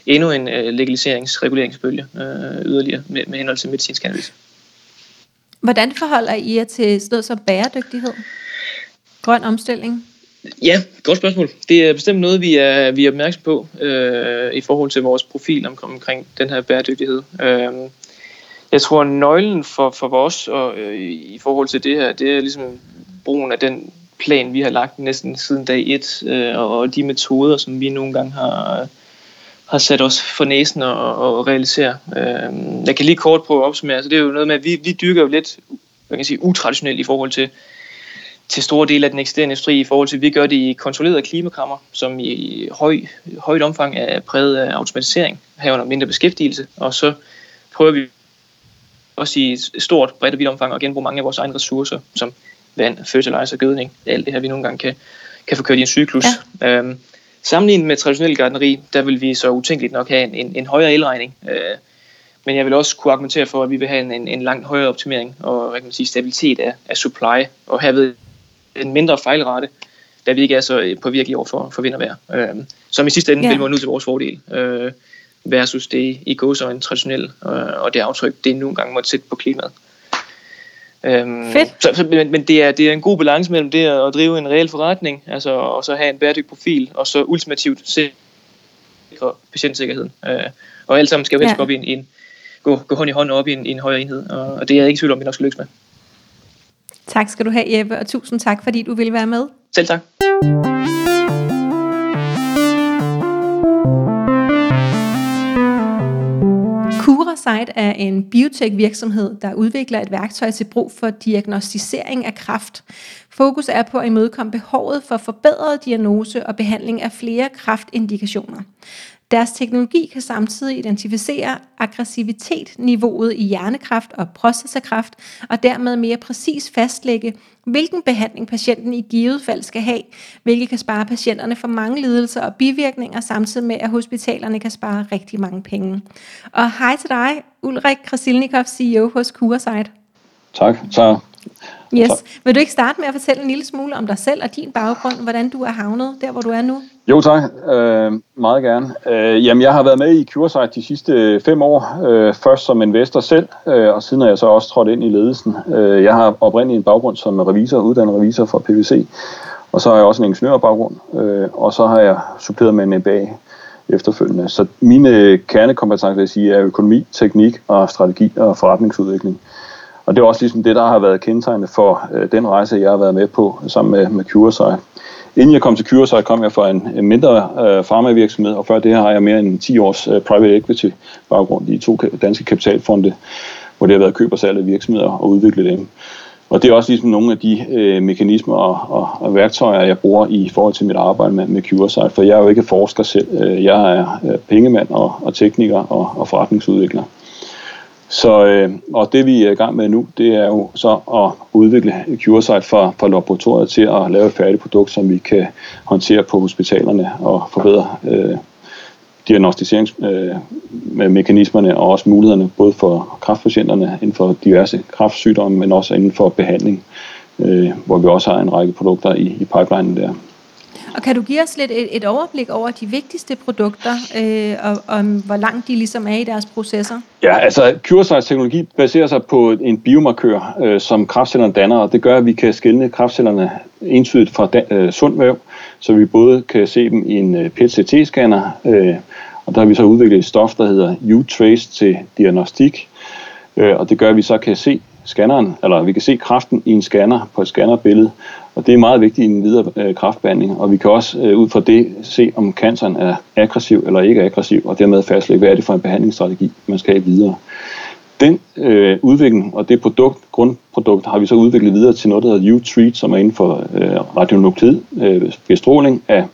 endnu en øh, legaliseringsreguleringsbølge øh, yderligere med, med henhold til medicinsk cannabis. Hvordan forholder I jer til sådan noget som bæredygtighed? Grøn omstilling? Ja, godt spørgsmål. Det er bestemt noget, vi er, vi er opmærksom på øh, i forhold til vores profil om, omkring den her bæredygtighed. Øh, jeg tror, nøglen for, for os og, øh, i forhold til det her, det er ligesom brugen af den plan, vi har lagt næsten siden dag et, øh, og, og de metoder, som vi nogle gange har, har sat os for næsen og, og realisere. Øh, jeg kan lige kort prøve at opsummere. Så det er jo noget med, at vi, vi dyrker jo lidt hvad kan jeg sige, utraditionelt i forhold til til store dele af den eksisterende industri i forhold til, at vi gør det i kontrollerede klimakrammer, som i høj, højt omfang er præget af automatisering, herunder mindre beskæftigelse, og så prøver vi også i et stort, bredt og vidt omfang at genbruge mange af vores egne ressourcer, som vand, fertilizer, gødning, alt det her, vi nogle gange kan, kan få kørt i en cyklus. Ja. Øhm, sammenlignet med traditionel gardneri, der vil vi så utænkeligt nok have en, en, en højere elregning, øh, men jeg vil også kunne argumentere for, at vi vil have en, en, en langt højere optimering og hvad kan man sige, stabilitet af, af supply, og herved en mindre fejlrate, da vi ikke er så påvirkelige over for, for vind og vejr. Øh, som i sidste ende ja. vil må ud til vores fordel, øh, versus det i går så en traditionel, øh, og det aftryk, det nogle gange måtte sætte på klimaet. Øhm, Fedt. Så, så, men, men det, er, det er en god balance mellem det at drive en reel forretning, altså, og så have en bæredygtig profil, og så ultimativt sikre patientsikkerheden. Øh, og alt sammen skal jo helst Ja. op i en, en, gå, gå hånd i hånd op i en, en højere enhed, og, og det er jeg ikke i tvivl om, vi nok skal lykkes med. Tak skal du have, Jeppe, og tusind tak, fordi du ville være med. Selv tak. Insight er en biotech-virksomhed, der udvikler et værktøj til brug for diagnostisering af kræft. Fokus er på at imødekomme behovet for forbedret diagnose og behandling af flere kræftindikationer. Deres teknologi kan samtidig identificere aggressivitetniveauet i hjernekræft og prostatakræft, og dermed mere præcis fastlægge, hvilken behandling patienten i givet fald skal have, hvilket kan spare patienterne for mange lidelser og bivirkninger, samtidig med at hospitalerne kan spare rigtig mange penge. Og hej til dig, Ulrik Krasilnikov, CEO hos CuraSight. Tak, så Yes. Tak. Vil du ikke starte med at fortælle en lille smule om dig selv og din baggrund, hvordan du er havnet der, hvor du er nu? Jo tak, øh, meget gerne. Øh, jamen, jeg har været med i CureSight de sidste fem år, øh, først som investor selv, øh, og siden er jeg så også trådt ind i ledelsen. Øh, jeg har oprindeligt en baggrund som revisor, uddannet revisor fra PwC, og så har jeg også en ingeniørbaggrund, øh, og så har jeg suppleret med en MBA efterfølgende. Så mine kernekompetencer, vil jeg sige, er økonomi, teknik og strategi og forretningsudvikling. Og det er også ligesom det, der har været kendetegnende for øh, den rejse, jeg har været med på sammen med, med CureSight. Inden jeg kom til CureSight, kom jeg fra en, en mindre øh, farmavirksomhed, og før det har jeg mere end 10 års øh, private equity baggrund i to danske kapitalfonde, hvor det har været køb og salg af virksomheder og udvikle dem. Og det er også ligesom nogle af de øh, mekanismer og, og, og værktøjer, jeg bruger i forhold til mit arbejde med, med CureSight, for jeg er jo ikke forsker selv. Øh, jeg er øh, pengemand og, og tekniker og, og forretningsudvikler. Så, øh, og det vi er i gang med nu, det er jo så at udvikle CureSight fra, fra laboratoriet til at lave et færdigt produkt, som vi kan håndtere på hospitalerne og forbedre øh, diagnostiseringsmekanismerne øh, og også mulighederne både for kraftpatienterne inden for diverse kræftsygdomme, men også inden for behandling, øh, hvor vi også har en række produkter i, i pipelinen der. Og kan du give os lidt et, et overblik over de vigtigste produkter, øh, og om hvor langt de ligesom er i deres processer? Ja, altså CureSize teknologi baserer sig på en biomarkør, øh, som kraftcellerne danner, og det gør, at vi kan skille kraftcellerne entydigt fra da, øh, sund væv, så vi både kan se dem i en øh, PET-CT-scanner, øh, og der har vi så udviklet et stof, der hedder U-Trace til diagnostik, øh, og det gør, at vi så kan se scanneren, eller vi kan se kraften i en scanner på et scannerbillede, og det er meget vigtigt i en videre øh, kraftbehandling, og vi kan også øh, ud fra det se, om canceren er aggressiv eller ikke aggressiv, og dermed fastlægge, hvad er det for en behandlingsstrategi, man skal have videre. Den øh, udvikling og det produkt, grundprodukt har vi så udviklet videre til noget, der hedder U-Treat, som er inden for øh, radionuklid, øh, bestråling af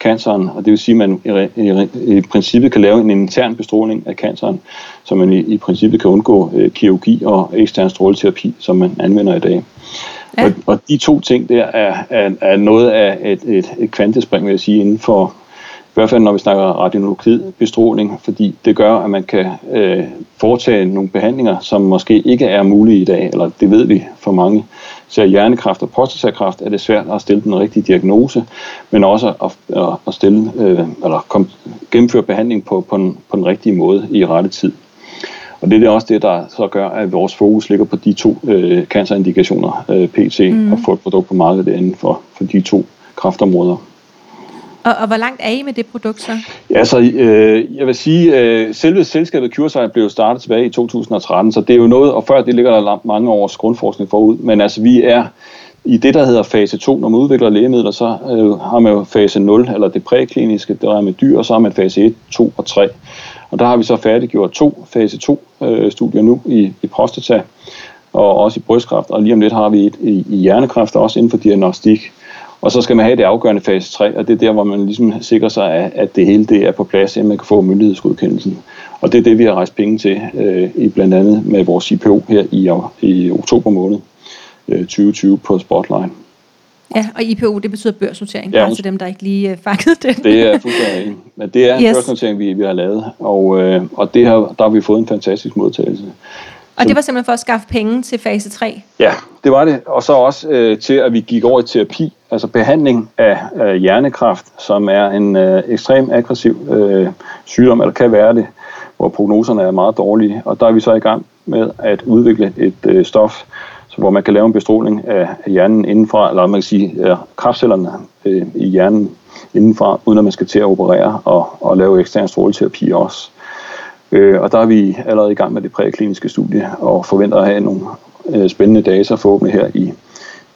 canceren, og det vil sige, at man i, i, i princippet kan lave en intern bestråling af canceren, så man i, i princippet kan undgå øh, kirurgi og ekstern stråleterapi, som man anvender i dag. Ja. Og, og de to ting der er, er, er noget af et, et, et kvantespring, vil jeg sige, inden for, i hvert fald når vi snakker radionuklidbestråling, fordi det gør, at man kan øh, foretage nogle behandlinger, som måske ikke er mulige i dag, eller det ved vi for mange. Så hjernekræft og prostatakræft er det svært at stille den rigtige diagnose, men også at, at stille, øh, eller kom, gennemføre behandling på, på, den, på den rigtige måde i rette tid. Og det er også det, der så gør, at vores fokus ligger på de to øh, cancerindikationer, øh, PT, mm. og få et produkt på markedet inden for, for de to kraftområder. Og, og hvor langt er I med det produkt så? Ja, så øh, jeg vil sige, øh, selve selskabet CureSight blev startet tilbage i 2013, så det er jo noget, og før det ligger der mange års grundforskning forud, men altså vi er i det, der hedder fase 2, når man udvikler lægemidler, så øh, har man jo fase 0, eller det prækliniske, der er med dyr, og så har man fase 1, 2 og 3. Og der har vi så færdiggjort to fase 2 øh, studier nu i, i prostata, og også i brystkræft, og lige om lidt har vi et i, i hjernekræft, også inden for diagnostik. Og så skal man have det afgørende fase 3, og det er der, hvor man ligesom sikrer sig, at, at det hele det er på plads, at man kan få myndighedsgodkendelsen. Og det er det, vi har rejst penge til, øh, i blandt andet med vores IPO her i, i oktober måned 2020 på Spotlight. Ja, og IPO, det betyder børsnotering, ja, til dem, der ikke lige uh, fangede det. Det er fuldstændig Men det er en yes. børsnotering, vi, vi har lavet, og, øh, og det har, der har vi fået en fantastisk modtagelse. Og det var simpelthen for at skaffe penge til fase 3? Ja, det var det. Og så også øh, til, at vi gik over i terapi, altså behandling af øh, hjernekræft, som er en øh, ekstrem aggressiv øh, sygdom, eller kan være det, hvor prognoserne er meget dårlige. Og der er vi så i gang med at udvikle et øh, stof, hvor man kan lave en bestråling af hjernen indenfra, eller man kan sige ja, kraftcellerne øh, i hjernen indenfra, uden at man skal til at operere og, og lave ekstern stråleterapi også. Øh, og der er vi allerede i gang med det prækliniske studie, og forventer at have nogle øh, spændende data forhåbentlig her i,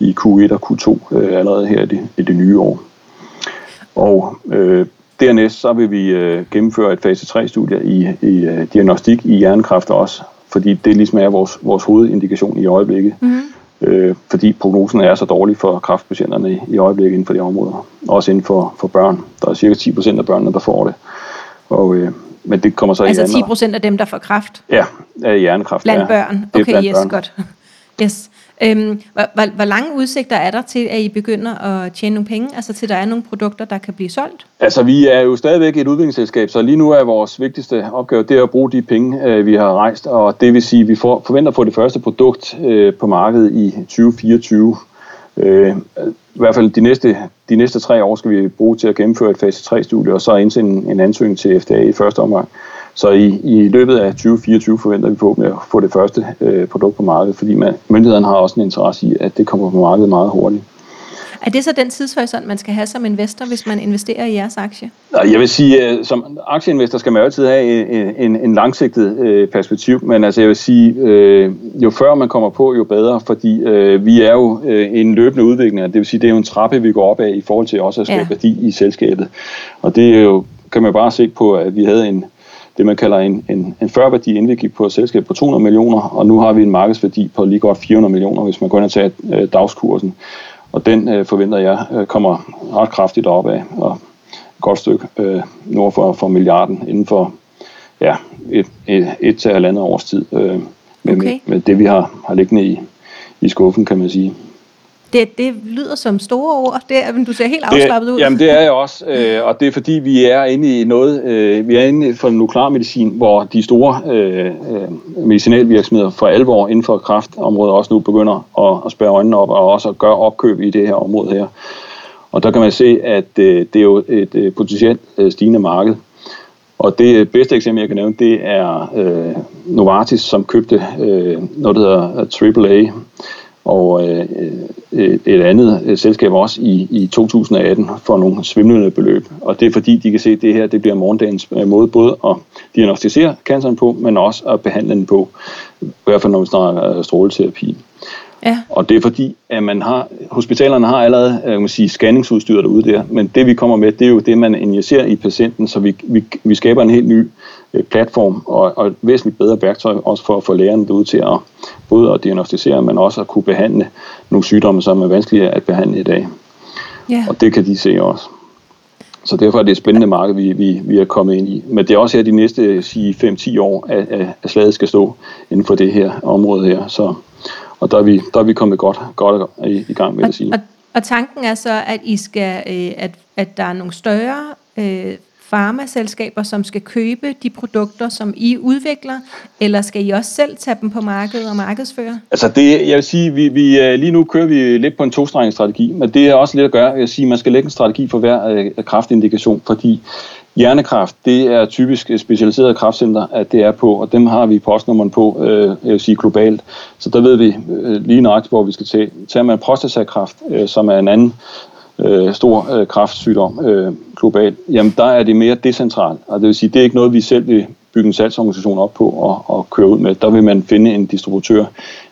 i Q1 og Q2 øh, allerede her i det, i det nye år. Og øh, dernæst så vil vi øh, gennemføre et fase 3-studie i, i øh, diagnostik i hjernekræft også, fordi det ligesom er vores, vores hovedindikation i øjeblikket. Mm. Øh, fordi prognosen er så dårlig for kræftpatienterne i, i øjeblikket inden for de områder. Også inden for, for børn. Der er cirka 10% af børnene, der får det. Og, øh, men det kommer så altså i Altså 10% af dem, der får kræft? Ja, af hjernekræft. Blandt ja. børn? Okay, yes, børn. godt. [laughs] Yes. Øhm, hvor, hvor, hvor lange udsigter er der til, at I begynder at tjene nogle penge? Altså til, der er nogle produkter, der kan blive solgt? Altså, vi er jo stadigvæk et udviklingsselskab, så lige nu er vores vigtigste opgave, det er at bruge de penge, øh, vi har rejst, og det vil sige, at vi får, forventer at få det første produkt øh, på markedet i 2024. Øh, I hvert fald de næste, de næste tre år skal vi bruge til at gennemføre et fase 3-studie, og så indsende en, en ansøgning til FDA i første omgang. Så i, i løbet af 2024 forventer vi forhåbentlig at få det første øh, produkt på markedet, fordi man, myndighederne har også en interesse i, at det kommer på markedet meget hurtigt. Er det så den tidshorisont, man skal have som investor, hvis man investerer i jeres aktie? Jeg vil sige, at som aktieinvestor skal man altid have en, en, en langsigtet øh, perspektiv, men altså jeg vil sige, øh, jo før man kommer på, jo bedre, fordi øh, vi er jo øh, en løbende udvikling, det vil sige, det er jo en trappe, vi går op af i forhold til også at skabe ja. værdi i selskabet. Og det er jo, kan man bare se på, at vi havde en, det, man kalder en, en, en førværdi, inden vi gik på et selskab på 200 millioner, og nu har vi en markedsværdi på lige godt 400 millioner, hvis man går ind og tager øh, dagskursen. Og den øh, forventer jeg øh, kommer ret kraftigt op af, og et godt stykke øh, nord for, for milliarden inden for ja, et, et, et til halvandet års tid, øh, med, okay. med, med det, vi har, har liggende i, i skuffen, kan man sige. Det, det lyder som store ord. Det, er, du ser helt afslappet det, ud. Jamen det er jeg også, [laughs] øh, og det er fordi vi er inde i noget, øh, vi er inde for nuklearmedicin, hvor de store øh, øh, medicinalvirksomheder for alvor inden for kraftområdet også nu begynder at, at spære øjnene op og også at gøre opkøb i det her område her. Og der kan man se, at øh, det er jo et øh, potentielt øh, stigende marked. Og det bedste eksempel, jeg kan nævne, det er øh, Novartis, som købte øh, noget, der hedder AAA, og øh, øh, et andet øh, selskab også i, i 2018 for nogle svimlende beløb. Og det er fordi, de kan se, at det her det bliver morgendagens øh, måde både at diagnostisere canceren på, men også at behandle den på, i hvert fald når vi snakker stråleterapi. Ja. Og det er fordi, at man har, hospitalerne har allerede kan man sige, scanningsudstyr derude der, men det vi kommer med, det er jo det, man injicerer i patienten, så vi, vi, vi skaber en helt ny platform og, og et væsentligt bedre værktøj også for at få lægerne derude til at både at diagnostisere, men også at kunne behandle nogle sygdomme, som er vanskelige at behandle i dag. Ja. Og det kan de se også. Så derfor er det et spændende marked, vi, vi, vi er kommet ind i. Men det er også her de næste 5-10 år, at, at slaget skal stå inden for det her område her. Så, og der er vi, der er vi kommet godt, godt i, i gang, vil jeg sige. Og, og tanken er så, at I skal, øh, at, at der er nogle større øh, farmaselskaber, som skal købe de produkter, som I udvikler, eller skal I også selv tage dem på markedet og markedsføre? Altså det, jeg vil sige, vi, vi, øh, lige nu kører vi lidt på en tostrenget men det er også lidt at gøre. Jeg vil sige, man skal lægge en strategi for hver øh, kraftindikation, fordi Hjernekraft, det er typisk specialiserede kraftcenter, at det er på, og dem har vi postnummeren på, øh, jeg vil sige globalt. Så der ved vi øh, lige nøjagtigt, hvor vi skal tage. Tager man prostatakræft, øh, som er en anden øh, stor øh, kraftsygdom øh, globalt, jamen der er det mere decentralt. Og det vil sige, det er ikke noget, vi selv vil bygge en salgsorganisation op på og, og køre ud med. Der vil man finde en distributør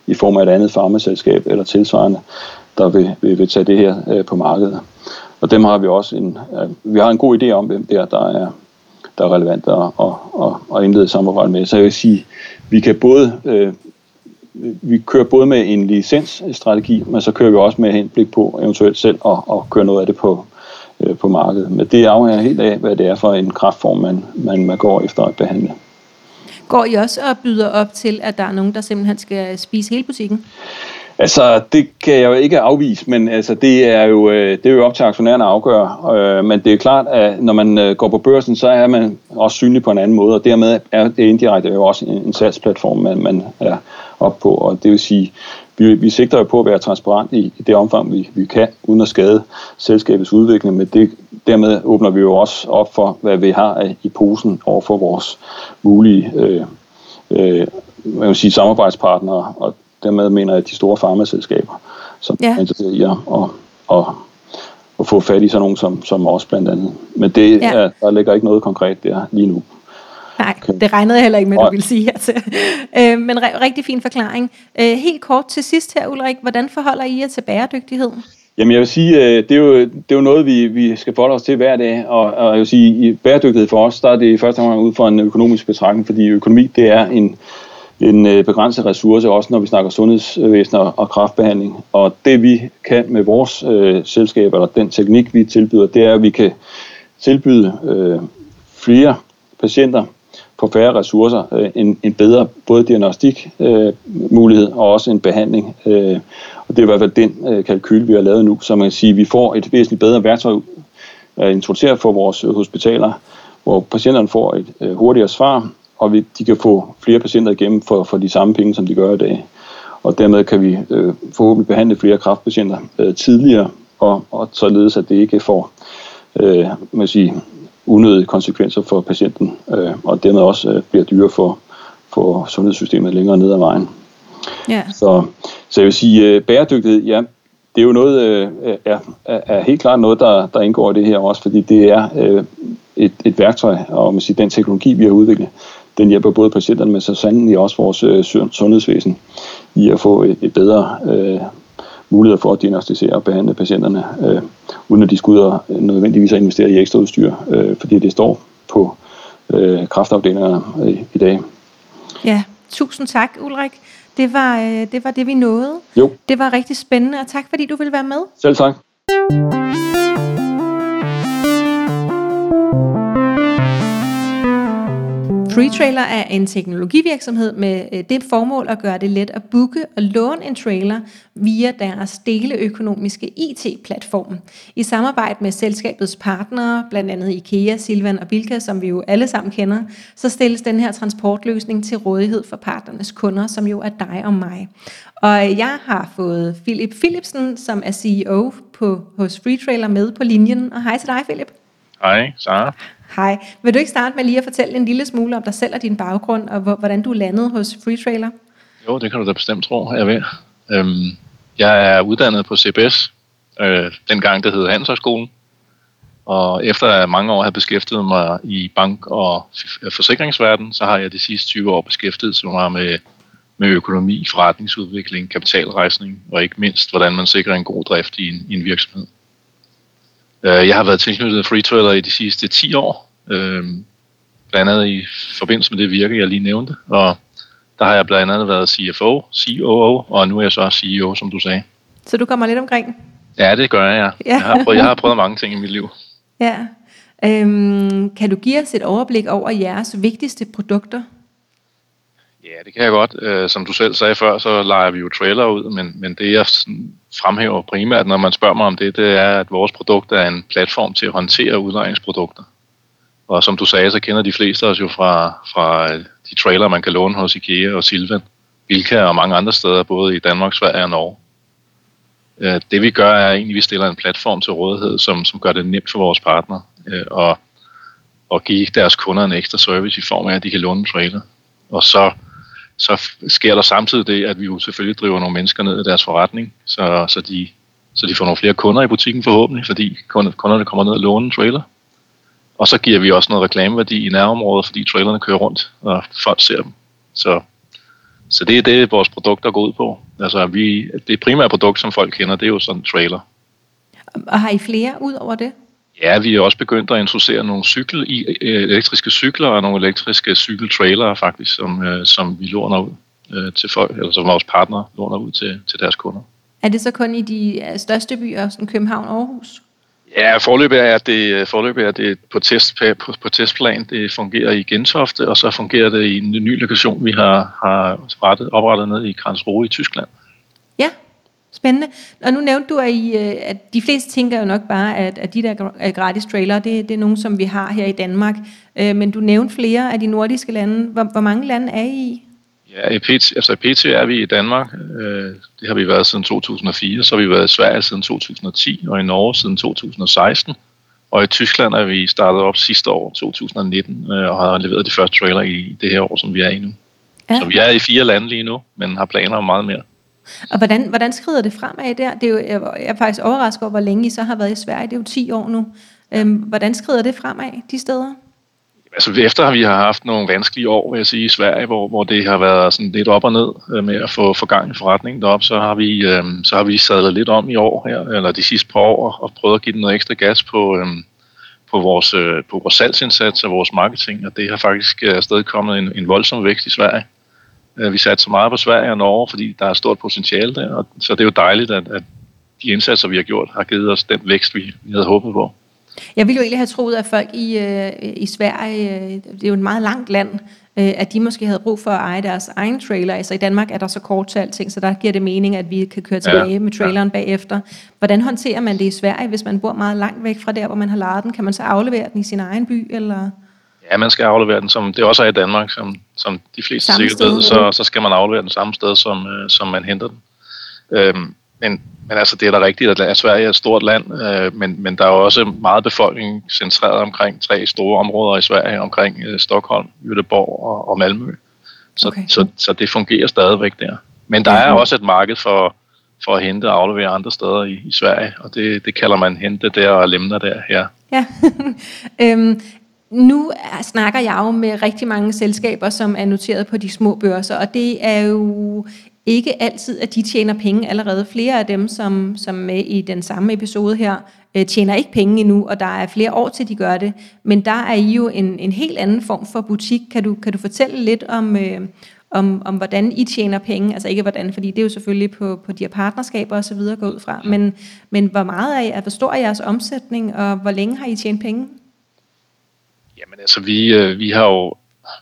i form af et andet farmaselskab eller tilsvarende, der vil, vil, vil tage det her øh, på markedet. Og dem har vi også en, øh, vi har en god idé om, hvem der, der er, der er relevant at, at, at, at indlede samarbejde med. Så jeg vil sige, vi kan både øh, vi kører både med en licensstrategi, men så kører vi også med henblik på eventuelt selv at, at køre noget af det på, øh, på markedet. Men det afhænger helt af, hvad det er for en kraftform, man, man, man går efter at behandle. Går I også og byder op til, at der er nogen, der simpelthen skal spise hele butikken? Altså, det kan jeg jo ikke afvise, men altså, det, er jo, øh, det er jo op til aktionærerne at afgøre. Øh, men det er klart, at når man går på børsen, så er man også synlig på en anden måde, og dermed er det indirekte jo også en salgsplatform, man, man er op på. Og det vil sige, vi, vi sigter jo på at være transparent i, i det omfang, vi, vi kan, uden at skade selskabets udvikling, men det, dermed åbner vi jo også op for, hvad vi har i posen over for vores mulige øh, øh, man vil sige, samarbejdspartnere, og dermed mener jeg de store farmaselskaber, som ja. er interesseret i at, og, og, at få fat i sådan nogen som, som os blandt andet. Men det ja. er, der ligger ikke noget konkret der lige nu. Nej, det regnede jeg heller ikke med, at du ville sige her til. Øh, men re- rigtig fin forklaring. Øh, helt kort til sidst her, Ulrik, hvordan forholder I jer til bæredygtighed? Jamen jeg vil sige, øh, det er jo, det er jo noget, vi, vi skal forholde os til hver dag, og, og jeg vil sige, i bæredygtighed for os, der er det i første omgang ud fra en økonomisk betragtning, fordi økonomi, det er en, en øh, begrænset ressource, også når vi snakker sundhedsvæsen og, og kraftbehandling. Og det vi kan med vores øh, selskab, eller den teknik, vi tilbyder, det er, at vi kan tilbyde øh, flere patienter på færre ressourcer, øh, en, en bedre både diagnostik øh, mulighed og også en behandling. Øh, og det er i hvert fald den øh, kalkyl, vi har lavet nu, så man kan sige, at vi får et væsentligt bedre værktøj at introducere for vores øh, hospitaler, hvor patienterne får et øh, hurtigere svar, og vi, de kan få flere patienter igennem for, for de samme penge, som de gør i dag. Og dermed kan vi øh, forhåbentlig behandle flere kræftpatienter øh, tidligere, og, og således at det ikke får øh, man sige, unødige konsekvenser for patienten, øh, og dermed også øh, bliver dyre for, for sundhedssystemet længere ned ad vejen. Ja. Så, så jeg vil sige, øh, bæredygtighed, ja, det er jo noget, øh, er, er helt klart noget, der, der indgår i det her også, fordi det er øh, et, et værktøj, og man siger, den teknologi, vi har udviklet, den hjælper både patienterne, men så sandelig også vores øh, sundhedsvæsen i at få et, et bedre øh, mulighed for at diagnostisere og behandle patienterne, øh, uden at de skulle ud og nødvendigvis investere i ekstra udstyr, øh, fordi det står på øh, kraftafdelingerne øh, i dag. Ja, tusind tak Ulrik. Det var, øh, det var det, vi nåede. Jo. Det var rigtig spændende, og tak fordi du ville være med. Selv tak. FreeTrailer er en teknologivirksomhed med øh, det formål at gøre det let at booke og låne en trailer via deres deleøkonomiske IT-platform. I samarbejde med selskabets partnere, blandt andet IKEA, Silvan og Bilka, som vi jo alle sammen kender, så stilles den her transportløsning til rådighed for partnernes kunder, som jo er dig og mig. Og øh, jeg har fået Philip Philipsen, som er CEO på, hos FreeTrailer med på linjen. Og hej til dig, Philip. Hej, Sara. Hej. Vil du ikke starte med lige at fortælle en lille smule om dig selv og din baggrund, og hvordan du landede hos FreeTrailer? Jo, det kan du da bestemt tro, jeg ved. Øhm, jeg er uddannet på CBS, øh, dengang det hed Handelshøjskolen. Og efter at mange år har beskæftiget mig i bank- og øh, forsikringsverden, så har jeg de sidste 20 år beskæftiget mig med, med økonomi, forretningsudvikling, kapitalrejsning og ikke mindst, hvordan man sikrer en god drift i en, i en virksomhed. Øh, jeg har været tilknyttet FreeTrailer i de sidste 10 år, øh, blandt andet i forbindelse med det virke, jeg lige nævnte, og der har jeg blandt andet været CFO, COO, og nu er jeg så CEO, som du sagde. Så du kommer lidt omkring? Ja, det gør jeg. Ja. Jeg, har prøvet, jeg har prøvet mange ting i mit liv. Ja. Øhm, kan du give os et overblik over jeres vigtigste produkter? Ja, det kan jeg godt. Øh, som du selv sagde før, så leger vi jo trailer ud, men, men det jeg fremhæver primært, når man spørger mig om det, det er, at vores produkt er en platform til at håndtere udlejningsprodukter. Og som du sagde, så kender de fleste os jo fra, fra øh, de trailer, man kan låne hos IKEA og Silvan, Bilka og mange andre steder, både i Danmark, Sverige og Norge. Øh, det vi gør er egentlig, at vi stiller en platform til rådighed, som, som gør det nemt for vores partner øh, og, og give deres kunder en ekstra service i form af, at de kan låne en trailer. Og så så sker der samtidig det, at vi jo selvfølgelig driver nogle mennesker ned i deres forretning, så, så, de, så de får nogle flere kunder i butikken forhåbentlig, fordi kunderne kommer ned og låner en trailer. Og så giver vi også noget reklameværdi i nærområdet, fordi trailerne kører rundt, og folk ser dem. Så, så det er det, vores produkter går ud på. Altså, vi, det primære produkt, som folk kender, det er jo sådan en trailer. Og har I flere ud over det? Ja, vi er også begyndt at introducere nogle cykel, øh, elektriske cykler og nogle elektriske cykeltrailere faktisk, som, øh, som vi låner ud øh, til folk, eller som vores partnere låner ud til, til deres kunder. Er det så kun i de største byer, som København og Aarhus? Ja, forløbet er det, forløbet er det på, test, på, på testplan. Det fungerer i Gentofte, og så fungerer det i en ny lokation, vi har, har rettet, oprettet ned i Karlsruhe i Tyskland. Ja, Spændende. Og nu nævnte du, at, I, øh, at de fleste tænker jo nok bare, at, at de der gratis trailer, det, det er nogen, som vi har her i Danmark. Øh, men du nævnte flere af de nordiske lande. Hvor, hvor mange lande er I i? Ja, i PT, altså PT er vi i Danmark. Øh, det har vi været siden 2004. Så har vi været i Sverige siden 2010, og i Norge siden 2016. Og i Tyskland er vi startet op sidste år, 2019, og har leveret de første trailer i det her år, som vi er i nu. Ja. Så vi er i fire lande lige nu, men har planer om meget mere. Og hvordan, hvordan skrider det fremad der? Det er jo, jeg er faktisk overrasket over, hvor længe I så har været i Sverige. Det er jo 10 år nu. Øhm, hvordan skrider det fremad de steder? Altså efter har vi har haft nogle vanskelige år, vil jeg sige, i Sverige, hvor, hvor det har været sådan lidt op og ned øh, med at få, få gang i forretningen derop, så har vi, øh, så har vi sadlet lidt om i år her, eller de sidste par år, og prøvet at give den noget ekstra gas på, øh, på, vores, øh, på vores salgsindsats og vores marketing, og det har faktisk øh, afsted kommet en, en voldsom vækst i Sverige. Øh, vi satte så meget på Sverige og Norge, fordi der er stort potentiale der, og så det er jo dejligt, at, at de indsatser, vi har gjort, har givet os den vækst, vi, vi havde håbet på. Jeg ville jo egentlig have troet, at folk i, øh, i Sverige, øh, det er jo et meget langt land, at de måske havde brug for at eje deres egen trailer. Altså i Danmark er der så kort til alting, så der giver det mening, at vi kan køre tilbage ja, med traileren ja. bagefter. Hvordan håndterer man det i Sverige, hvis man bor meget langt væk fra der, hvor man har lejet den? Kan man så aflevere den i sin egen by, eller... Ja, man skal aflevere den, som det også er i Danmark, som, som de fleste samme sikkert ved, så, så skal man aflevere den samme sted, som, øh, som man henter den. Øhm, men, men altså, det er da rigtigt, at Sverige er et stort land, øh, men, men der er også meget befolkning centreret omkring tre store områder i Sverige, omkring øh, Stockholm, Göteborg og, og Malmø. Så, okay. så, så det fungerer stadigvæk der. Men der er også et marked for, for at hente og aflevere andre steder i, i Sverige, og det, det kalder man hente der og lemner der her. Ja. [laughs] øhm, nu snakker jeg jo med rigtig mange selskaber, som er noteret på de små børser, og det er jo ikke altid, at de tjener penge allerede. Flere af dem, som, som med i den samme episode her, øh, tjener ikke penge endnu, og der er flere år til, de gør det. Men der er I jo en, en helt anden form for butik. Kan du, kan du fortælle lidt om, øh, om, om, hvordan I tjener penge? Altså ikke hvordan, fordi det er jo selvfølgelig på, på de her partnerskaber og så videre gå ud fra. Men, men hvor meget er, hvor stor er jeres omsætning, og hvor længe har I tjent penge? Jamen altså, vi, øh, vi har jo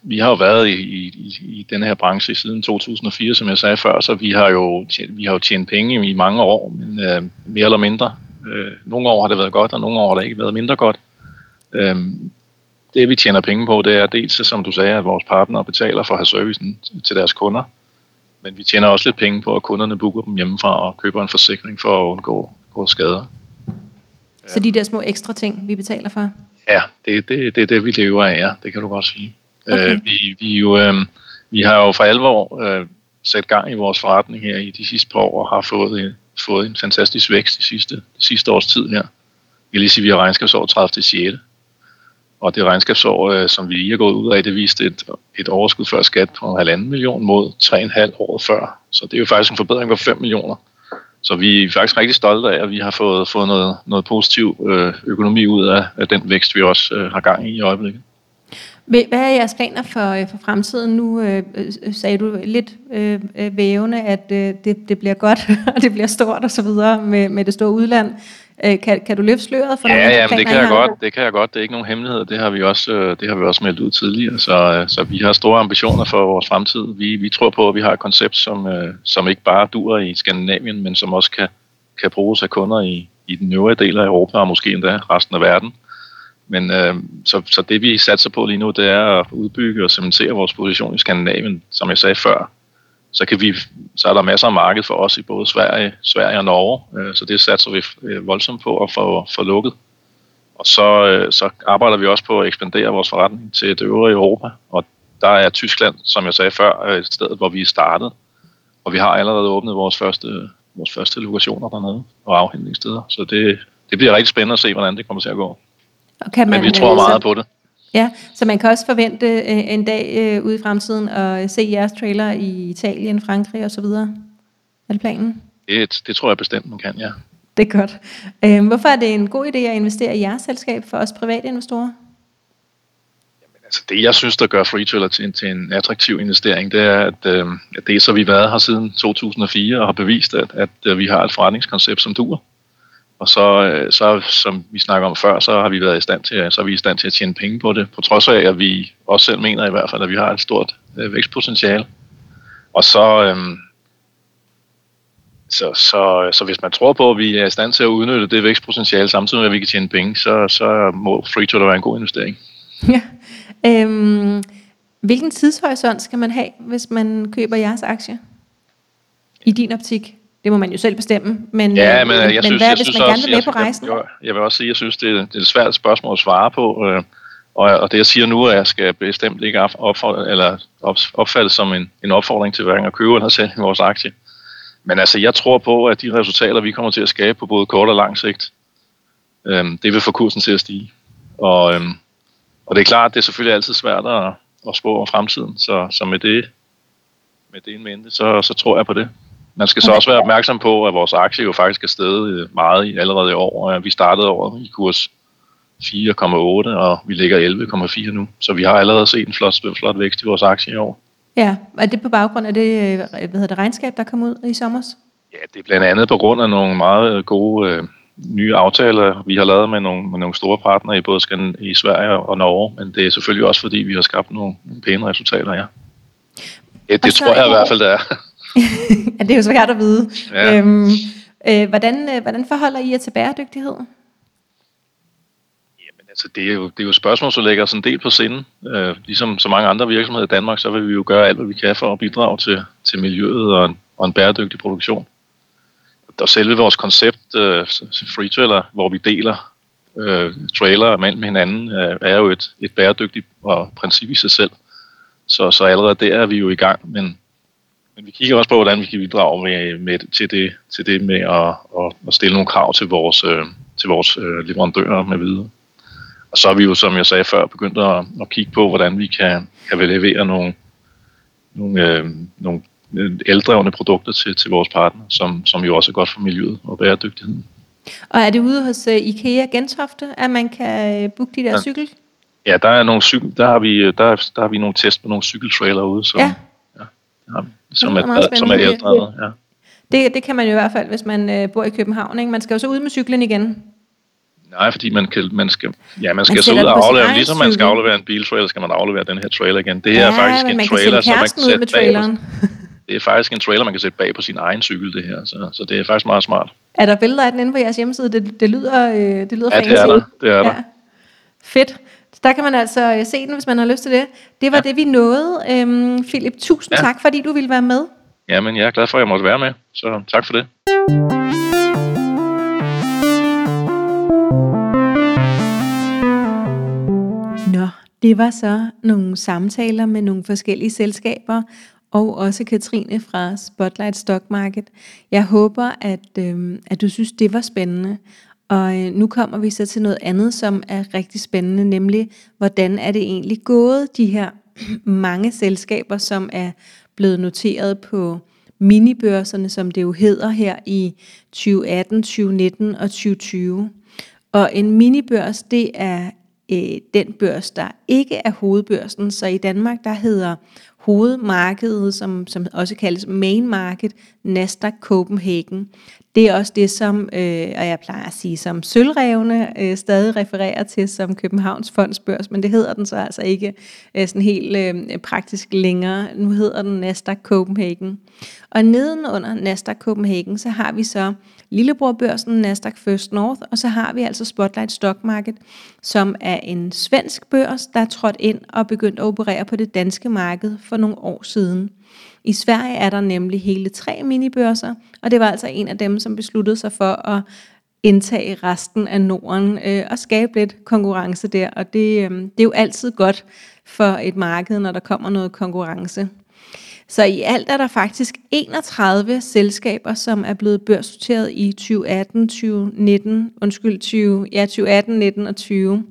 vi har jo været i, i, i den her branche siden 2004, som jeg sagde før, så vi har jo tjent, vi har jo tjent penge i mange år, men øh, mere eller mindre. Øh, nogle år har det været godt, og nogle år har det ikke været mindre godt. Øh, det vi tjener penge på, det er dels, som du sagde, at vores partnere betaler for at have servicen til deres kunder, men vi tjener også lidt penge på, at kunderne booker dem hjemmefra og køber en forsikring for at undgå, undgå skader. Så de der små ekstra ting, vi betaler for? Ja, det, det, det er det, vi lever af, ja. Det kan du godt sige. Okay. Øh, vi, vi, jo, øh, vi har jo for alvor øh, sat gang i vores forretning her i de sidste par år og har fået en, fået en fantastisk vækst de sidste, de sidste års tid her. Jeg vil lige sige, at vi har regnskabsår 30. til 6. Og det regnskabsår, øh, som vi lige er gået ud af, det viste et, et overskud før skat på 1,5 million mod 3,5 år før. Så det er jo faktisk en forbedring på 5 millioner. Så vi er faktisk rigtig stolte af, at vi har fået, fået noget, noget positiv øh, økonomi ud af, af den vækst, vi også øh, har gang i i øjeblikket. Hvad er jeres planer for, øh, for fremtiden? Nu øh, øh, sagde du lidt øh, øh, vævende, at øh, det, det bliver godt, [laughs] og det bliver stort og så videre med, med det store udland. Øh, kan, kan du løfte sløret for ja, nogle ja, de det kan jeg godt. Det kan jeg godt. Det er ikke nogen hemmelighed. Det har vi også, øh, det har vi også meldt ud tidligere. Så, øh, så vi har store ambitioner for vores fremtid. Vi, vi tror på, at vi har et koncept, som, øh, som ikke bare dur i Skandinavien, men som også kan, kan bruges af kunder i, i den øvrige del af Europa og måske endda resten af verden. Men øh, så, så det vi satser på lige nu, det er at udbygge og cementere vores position i Skandinavien, som jeg sagde før. Så, kan vi, så er der masser af marked for os i både Sverige, Sverige og Norge, øh, så det satser vi øh, voldsomt på at få, få lukket. Og så, øh, så arbejder vi også på at ekspandere vores forretning til det øvrige Europa, og der er Tyskland, som jeg sagde før, et sted, hvor vi er startet. Og vi har allerede åbnet vores første, vores første lokationer dernede og afhentningssteder. Så det, det bliver rigtig spændende at se, hvordan det kommer til at gå. Og kan Men vi tror meget så, på det. Ja, så man kan også forvente øh, en dag øh, ude i fremtiden at se jeres trailer i Italien, Frankrig og så videre. Er det planen? Det, det tror jeg bestemt, man kan, ja. Det er godt. Øh, hvorfor er det en god idé at investere i jeres selskab for os private investorer? Altså det, jeg synes, der gør FreeTrailer til, en- til en attraktiv investering, det er, at, øh, at det er så, vi har været her siden 2004 og har bevist, at, at øh, vi har et forretningskoncept, som duer. Og så, øh, så, som vi snakker om før, så har vi været i stand til, så er vi i stand til at tjene penge på det, på trods af, at vi også selv mener i hvert fald, at vi har et stort øh, vækstpotentiale. Og så, øhm, så, så, så hvis man tror på, at vi er i stand til at udnytte det vækstpotentiale, samtidig med, at vi kan tjene penge, så, så må free FreeTrailer være en god investering. [laughs] Ja. Øhm, hvilken tidshorisont skal man have, hvis man køber jeres aktie? I din optik? Det må man jo selv bestemme. Men, Ja, øh, men jeg men synes, hvad, jeg hvis synes man gerne også, vil med jeg, på rejsen? Jeg, jeg, jeg vil også sige, at jeg synes, det er, det er et svært spørgsmål at svare på. Øh, og, og det, jeg siger nu, er, at jeg skal bestemt ikke op- opfordre, eller op, opfattes som en, en opfordring til hverken at købe eller sælge vores aktie. Men altså, jeg tror på, at de resultater, vi kommer til at skabe på både kort og lang sigt, øh, det vil få kursen til at stige. Og, øh, og det er klart, det er selvfølgelig altid svært at, at spå om fremtiden. Så, så med det med det i mente, så, så tror jeg på det. Man skal så også være opmærksom på, at vores aktie jo faktisk er steget øh, meget i, allerede i år. og Vi startede over i kurs 4,8, og vi ligger 11,4 nu. Så vi har allerede set en flot, flot vækst i vores aktie i år. Ja, og er det på baggrund af det, øh, hvad hedder det regnskab, der kom ud i sommer? Ja, det er blandt andet på grund af nogle meget gode øh, nye aftaler, vi har lavet med nogle, med nogle store partnere i både Skan- i Sverige og Norge, men det er selvfølgelig også fordi, vi har skabt nogle, pæne resultater, ja. ja det Og tror jeg i er- hvert fald, det er. Ja, det er jo svært at vide. Ja. Øhm, øh, hvordan, øh, hvordan forholder I jer til bæredygtighed? Jamen, altså, det er jo, det er jo et spørgsmål, som ligger sådan en del på sinde. Øh, ligesom så mange andre virksomheder i Danmark, så vil vi jo gøre alt, hvad vi kan for at bidrage til, til miljøet og en, og en bæredygtig produktion. Og selve vores koncept, øh, Free Trailer, hvor vi deler øh, trailer mellem hinanden, øh, er jo et, et bæredygtigt og princip i sig selv. Så, så allerede der er vi jo i gang, men, men vi kigger også på, hvordan vi kan bidrage med, med, til, det, til det med at, at, at stille nogle krav til vores, øh, til vores øh, leverandører med videre. Og så er vi jo, som jeg sagde før, begyndt at, at kigge på, hvordan vi kan, kan levere nogle, nogle, øh, nogle eldrevne produkter til, til vores partner, som, som jo også er godt for miljøet og bæredygtigheden. Og er det ude hos IKEA Gentofte, at man kan booke de der Ja. cykel? Ja, der er nogle cykel, der har vi, der, der har vi nogle test på nogle cykeltrailer ude, som, Ja. ja, har vi, som, er, meget som er eldrevet. Ja. Det, det kan man jo i hvert fald, hvis man uh, bor i København. Ikke? Man skal jo så ud med cyklen igen. Nej, fordi man, kan, man skal, ja, man skal Man så ud og aflevere, ligesom man skal aflevere en biltrailer, skal man aflevere den her trailer igen. Det her ja, er faktisk en trailer, som man kan sætte med bag på, traileren. [laughs] det er faktisk en trailer, man kan sætte bag på sin egen cykel, det her. Så, så det er faktisk meget smart. Er der billeder af den inde på jeres hjemmeside? Det, det lyder, øh, det lyder Ja, det er der. Det er der. Ja. Fedt. Så der kan man altså øh, se den, hvis man har lyst til det. Det var ja. det, vi nåede. Øhm, Philip, tusind ja. Tak, fordi du ville være med. Jamen, jeg er glad for, at jeg måtte være med. Så tak for det. Nå, det var så nogle samtaler med nogle forskellige selskaber, og også Katrine fra Spotlight Stock Market. Jeg håber, at, øh, at du synes, det var spændende. Og øh, nu kommer vi så til noget andet, som er rigtig spændende, nemlig hvordan er det egentlig gået, de her [clears throat] mange selskaber, som er blevet noteret på minibørserne, som det jo hedder her i 2018, 2019 og 2020. Og en minibørs, det er øh, den børs, der ikke er hovedbørsen. Så i Danmark, der hedder hovedmarkedet, som, som også kaldes main market, Nasdaq Copenhagen. Det er også det, som, øh, og jeg plejer at sige, som sølvrevne øh, stadig refererer til som Københavns Fondsbørs, men det hedder den så altså ikke øh, sådan helt øh, praktisk længere. Nu hedder den Nasdaq Copenhagen. Og nedenunder Nasdaq Copenhagen, så har vi så lillebrorbørsen Nasdaq First North, og så har vi altså Spotlight Stock Market, som er en svensk børs, der er trådt ind og begyndt at operere på det danske marked for nogle år siden. I Sverige er der nemlig hele tre minibørser, og det var altså en af dem, som besluttede sig for at indtage resten af Norden øh, og skabe lidt konkurrence der. Og det, øh, det er jo altid godt for et marked, når der kommer noget konkurrence. Så i alt er der faktisk 31 selskaber, som er blevet børsnoteret i 2018, 2019, undskyld, 20, ja, 2018, 19 og 20.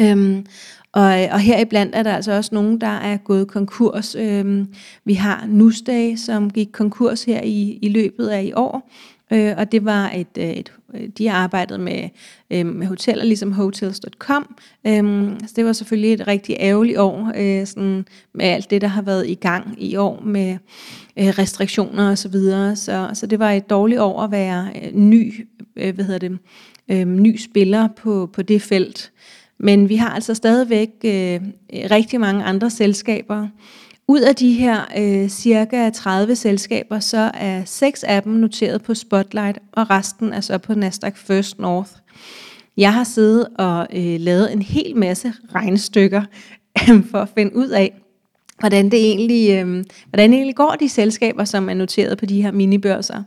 Øhm, og, og heriblandt er der altså også nogen, der er gået konkurs. Øhm, vi har Nusdag, som gik konkurs her i, i løbet af i år. Øh, og det var et, øh, et, øh, de har arbejdet med, øh, med hoteller, ligesom hotels.com. Øh, så det var selvfølgelig et rigtig ærgerligt år, øh, sådan med alt det, der har været i gang i år med øh, restriktioner og så videre. Så, så det var et dårligt år at være øh, ny, øh, hvad hedder det, øh, ny spiller på, på det felt. Men vi har altså stadigvæk øh, rigtig mange andre selskaber. Ud af de her øh, cirka 30 selskaber, så er seks af dem noteret på Spotlight, og resten er så på Nasdaq First North. Jeg har siddet og øh, lavet en hel masse regnstykker [laughs] for at finde ud af, hvordan det egentlig, øh, hvordan det egentlig går de selskaber, som er noteret på de her minibørser.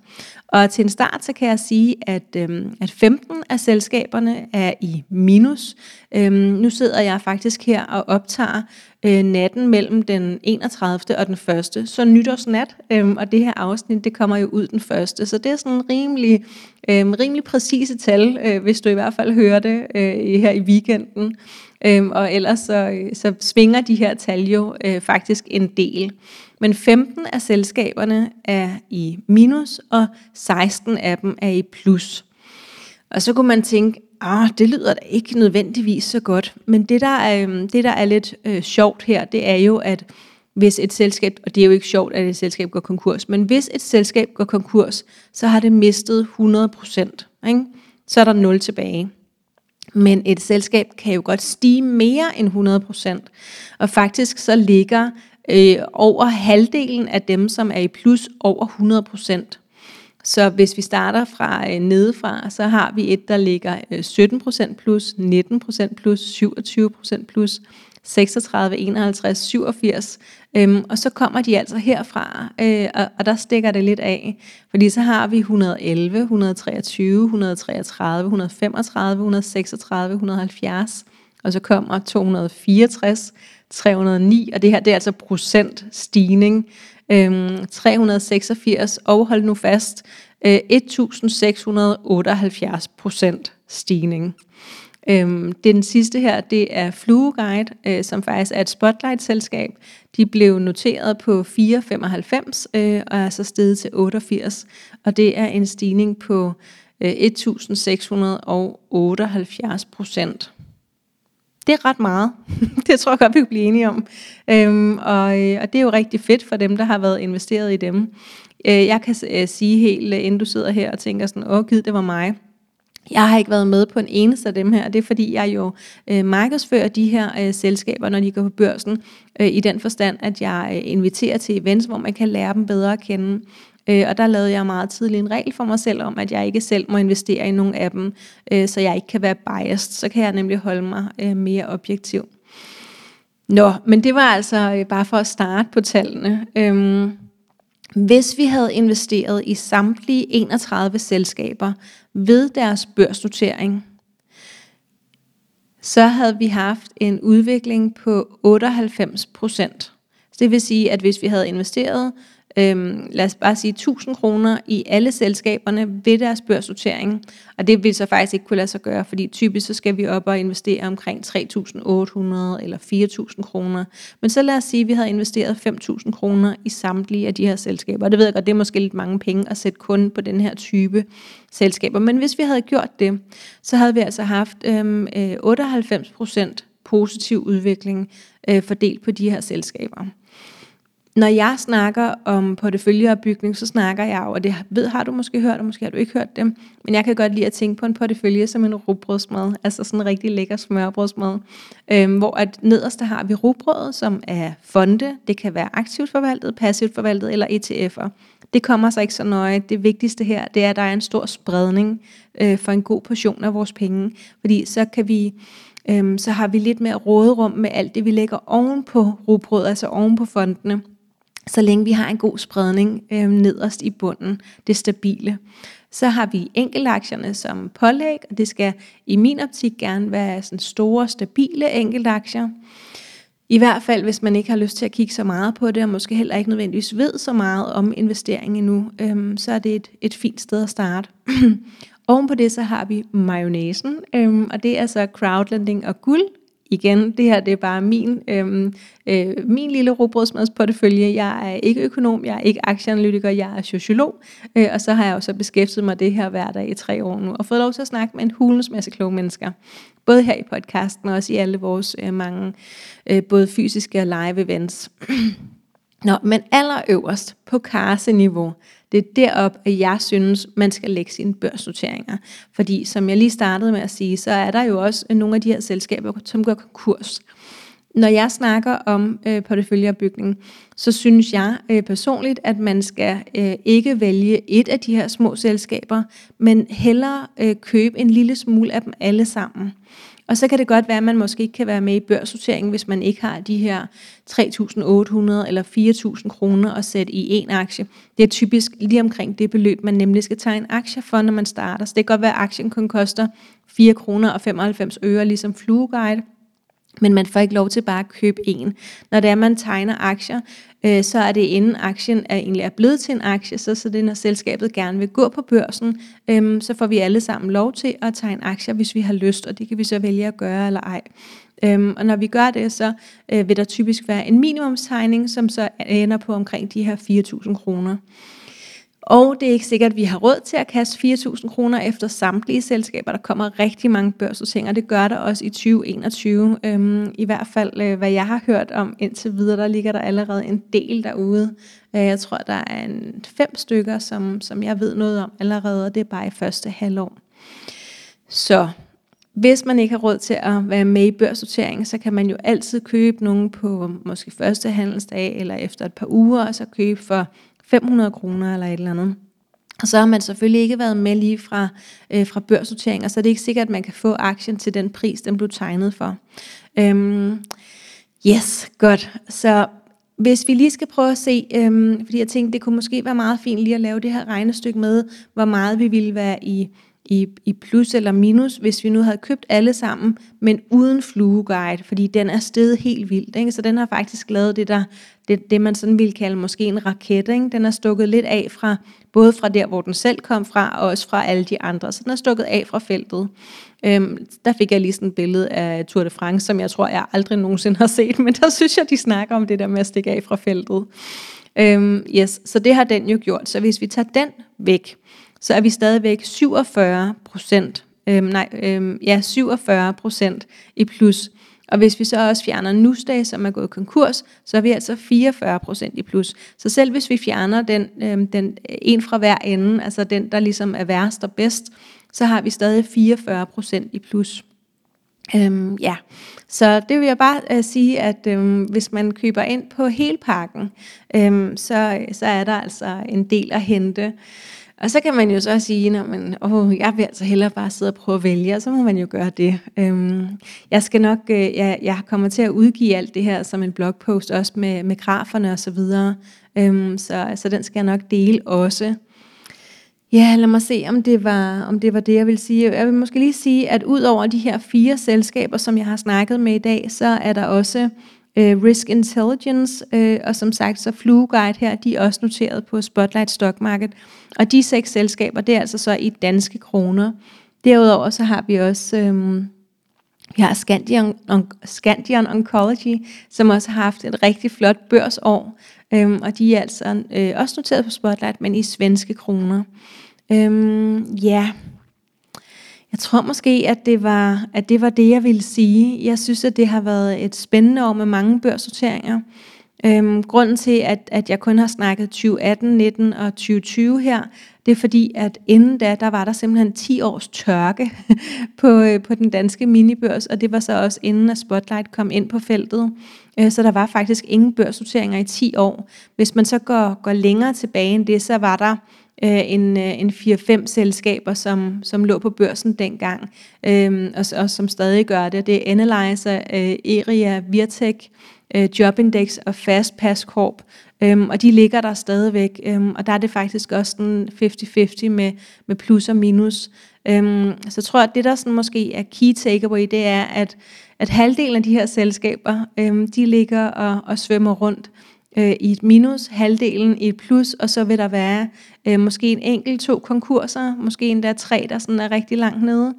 Og til en start, så kan jeg sige, at, øh, at 15 af selskaberne er i minus. Øh, nu sidder jeg faktisk her og optager øh, natten mellem den 31. og den 1. Så nytårsnat, øh, og det her afsnit, det kommer jo ud den 1. Så det er sådan rimelig, øh, rimelig præcise tal, øh, hvis du i hvert fald hører det øh, her i weekenden. Øhm, og ellers så, så svinger de her tal jo øh, faktisk en del. Men 15 af selskaberne er i minus, og 16 af dem er i plus. Og så kunne man tænke, ah, det lyder da ikke nødvendigvis så godt. Men det, der er, det, der er lidt øh, sjovt her, det er jo, at hvis et selskab, og det er jo ikke sjovt, at et selskab går konkurs, men hvis et selskab går konkurs, så har det mistet 100 procent. Så er der 0 tilbage. Men et selskab kan jo godt stige mere end 100%. Og faktisk så ligger øh, over halvdelen af dem, som er i plus, over 100%. Så hvis vi starter fra øh, nedefra, så har vi et, der ligger øh, 17% plus, 19% plus, 27% plus, 36, 51, 87. Øhm, og så kommer de altså herfra, øh, og, og der stikker det lidt af. Fordi så har vi 111, 123, 133, 135, 136, 170. Og så kommer 264, 309, og det her det er altså procent stigning. Øhm, 386, og hold nu fast, øh, 1678 procent stigning. Øhm, den sidste her, det er Flueguide, øh, som faktisk er et spotlight-selskab. De blev noteret på 4,95 øh, og er så steget til 88, og det er en stigning på øh, 1678 procent. Det er ret meget. [laughs] det tror jeg godt, vi kan blive enige om. Øhm, og, øh, og det er jo rigtig fedt for dem, der har været investeret i dem. Øh, jeg kan øh, sige helt, øh, inden du sidder her og tænker sådan, åh gid, det var mig jeg har ikke været med på en eneste af dem her, og det er fordi, jeg jo øh, markedsfører de her øh, selskaber, når de går på børsen, øh, i den forstand, at jeg øh, inviterer til events, hvor man kan lære dem bedre at kende. Øh, og der lavede jeg meget tidligt en regel for mig selv om, at jeg ikke selv må investere i nogen af dem, øh, så jeg ikke kan være biased. Så kan jeg nemlig holde mig øh, mere objektiv. Nå, men det var altså øh, bare for at starte på tallene. Øhm, hvis vi havde investeret i samtlige 31 selskaber ved deres børsnotering, så havde vi haft en udvikling på 98 procent. Det vil sige, at hvis vi havde investeret øhm, lad os bare sige 1000 kroner i alle selskaberne ved deres børsnotering. Og det vil så faktisk ikke kunne lade sig gøre, fordi typisk så skal vi op og investere omkring 3.800 eller 4.000 kroner. Men så lad os sige, at vi havde investeret 5.000 kroner i samtlige af de her selskaber. Og det ved jeg godt, det er måske lidt mange penge at sætte kun på den her type selskaber. Men hvis vi havde gjort det, så havde vi altså haft øhm, øh, 98% positiv udvikling øh, fordelt på de her selskaber når jeg snakker om porteføljeopbygning, så snakker jeg jo, og det ved, har du måske hørt, og måske har du ikke hørt dem, men jeg kan godt lide at tænke på en portefølje som en rugbrødsmad, altså sådan en rigtig lækker smørbrødsmad, øhm, hvor at nederst der har vi rugbrødet, som er fonde, det kan være aktivt forvaltet, passivt forvaltet eller ETF'er. Det kommer så ikke så nøje. Det vigtigste her, det er, at der er en stor spredning øh, for en god portion af vores penge, fordi så kan vi øhm, så har vi lidt mere råderum med alt det, vi lægger oven på rugbrød, altså oven på fondene så længe vi har en god spredning øh, nederst i bunden, det stabile. Så har vi enkeltaktierne som pålæg, og det skal i min optik gerne være sådan store, stabile enkeltaktier. I hvert fald, hvis man ikke har lyst til at kigge så meget på det, og måske heller ikke nødvendigvis ved så meget om investering endnu, øhm, så er det et, et fint sted at starte. [clears throat] Oven på det, så har vi mayonnaisen, øhm, og det er så crowdlending og guld, igen, det her det er bare min, øhm, øh, min lille robrødsmadsportefølje. Jeg er ikke økonom, jeg er ikke aktieanalytiker, jeg er sociolog, øh, og så har jeg også beskæftiget mig det her hver dag i tre år nu, og fået lov til at snakke med en hulens masse kloge mennesker. Både her i podcasten og også i alle vores øh, mange, øh, både fysiske og live events. [clears throat] Nå, men allerøverst på karseniveau, det er derop, at jeg synes, man skal lægge sine børsnoteringer. Fordi som jeg lige startede med at sige, så er der jo også nogle af de her selskaber, som går konkurs. Når jeg snakker om øh, porteføljeopbygning, så synes jeg øh, personligt, at man skal øh, ikke vælge et af de her små selskaber, men hellere øh, købe en lille smule af dem alle sammen. Og så kan det godt være, at man måske ikke kan være med i børssorteringen, hvis man ikke har de her 3.800 eller 4.000 kroner at sætte i en aktie. Det er typisk lige omkring det beløb, man nemlig skal tage en aktie for, når man starter. Så det kan godt være, at aktien kun koster 4 kroner og 95 øre, ligesom Flueguide men man får ikke lov til bare at købe en. Når det er, man tegner aktier, øh, så er det inden aktien er egentlig er blevet til en aktie, så, så det når selskabet gerne vil gå på børsen, øh, så får vi alle sammen lov til at tegne aktier, hvis vi har lyst, og det kan vi så vælge at gøre eller ej. Øhm, og når vi gør det, så øh, vil der typisk være en minimumstegning, som så ender på omkring de her 4.000 kroner. Og det er ikke sikkert, at vi har råd til at kaste 4.000 kroner efter samtlige selskaber. Der kommer rigtig mange børsnoteringer. Det gør der også i 2021. Øhm, I hvert fald, øh, hvad jeg har hørt om indtil videre, der ligger der allerede en del derude. Øh, jeg tror, der er en fem stykker, som, som jeg ved noget om allerede, og det er bare i første halvår. Så hvis man ikke har råd til at være med i børsnoteringen, så kan man jo altid købe nogen på måske første handelsdag eller efter et par uger, og så købe for 500 kroner eller et eller andet. Og så har man selvfølgelig ikke været med lige fra, øh, fra børsnotering, og så er det ikke sikkert, at man kan få aktien til den pris, den blev tegnet for. Øhm, yes, godt. Så hvis vi lige skal prøve at se, øhm, fordi jeg tænkte, det kunne måske være meget fint lige at lave det her regnestykke med, hvor meget vi ville være i i, i plus eller minus, hvis vi nu havde købt alle sammen, men uden flueguide, fordi den er steget helt vildt. Ikke? Så den har faktisk lavet det, der, det, det man sådan ville kalde måske en raket. Ikke? Den er stukket lidt af fra, både fra der, hvor den selv kom fra, og også fra alle de andre. Så den er stukket af fra feltet. Øhm, der fik jeg lige sådan et billede af Tour de France, som jeg tror, jeg aldrig nogensinde har set, men der synes jeg, de snakker om det der med at stikke af fra feltet. Øhm, yes, så det har den jo gjort. Så hvis vi tager den væk, så er vi stadigvæk 47 procent, øhm, nej, øhm, ja, 47 procent i plus. Og hvis vi så også fjerner Nusdag, som er gået konkurs, så er vi altså 44 procent i plus. Så selv hvis vi fjerner den, øhm, den øh, en fra hver ende, altså den, der ligesom er værst og bedst, så har vi stadig 44 procent i plus. Øhm, ja, så det vil jeg bare øh, sige, at øhm, hvis man køber ind på hele pakken, øhm, så, så er der altså en del at hente. Og så kan man jo så sige, at man, åh, jeg vil altså hellere bare sidde og prøve at vælge, og så må man jo gøre det. Øhm, jeg skal nok, øh, jeg, jeg kommer til at udgive alt det her som en blogpost, også med, med graferne og så videre. Øhm, så, så den skal jeg nok dele også. Ja, lad mig se, om det, var, om det var det, jeg vil sige. Jeg vil måske lige sige, at ud over de her fire selskaber, som jeg har snakket med i dag, så er der også øh, Risk Intelligence, øh, og som sagt, så Flueguide her, de er også noteret på Spotlight Stock Market. Og de seks selskaber, det er altså så i danske kroner. Derudover så har vi også... Øh, vi har Scandion, Scandion Oncology, som også har haft et rigtig flot børsår, øhm, og de er altså øh, også noteret på Spotlight, men i svenske kroner. Øhm, ja, jeg tror måske, at det, var, at det var det, jeg ville sige. Jeg synes, at det har været et spændende år med mange børssorteringer. Øhm, grunden til, at, at jeg kun har snakket 2018, 19 og 2020 her, det er fordi, at inden da, der var der simpelthen 10 års tørke [laughs] på, øh, på den danske minibørs, og det var så også inden, at Spotlight kom ind på feltet. Øh, så der var faktisk ingen børsnoteringer i 10 år. Hvis man så går, går længere tilbage end det, så var der øh, en, øh, en 4-5 selskaber, som, som lå på børsen dengang, øhm, og, og som stadig gør det. Det er Analyzer, øh, Eria, Virtek, øh, Jobindex og Fastpass Corp, Øhm, og de ligger der stadigvæk, øhm, og der er det faktisk også sådan 50-50 med, med plus og minus. Øhm, så jeg tror, at det der sådan måske er key takeaway, det er, at, at halvdelen af de her selskaber, øhm, de ligger og, og svømmer rundt øh, i et minus, halvdelen i et plus, og så vil der være øh, måske en enkelt to konkurser, måske endda tre, der sådan er rigtig langt nede.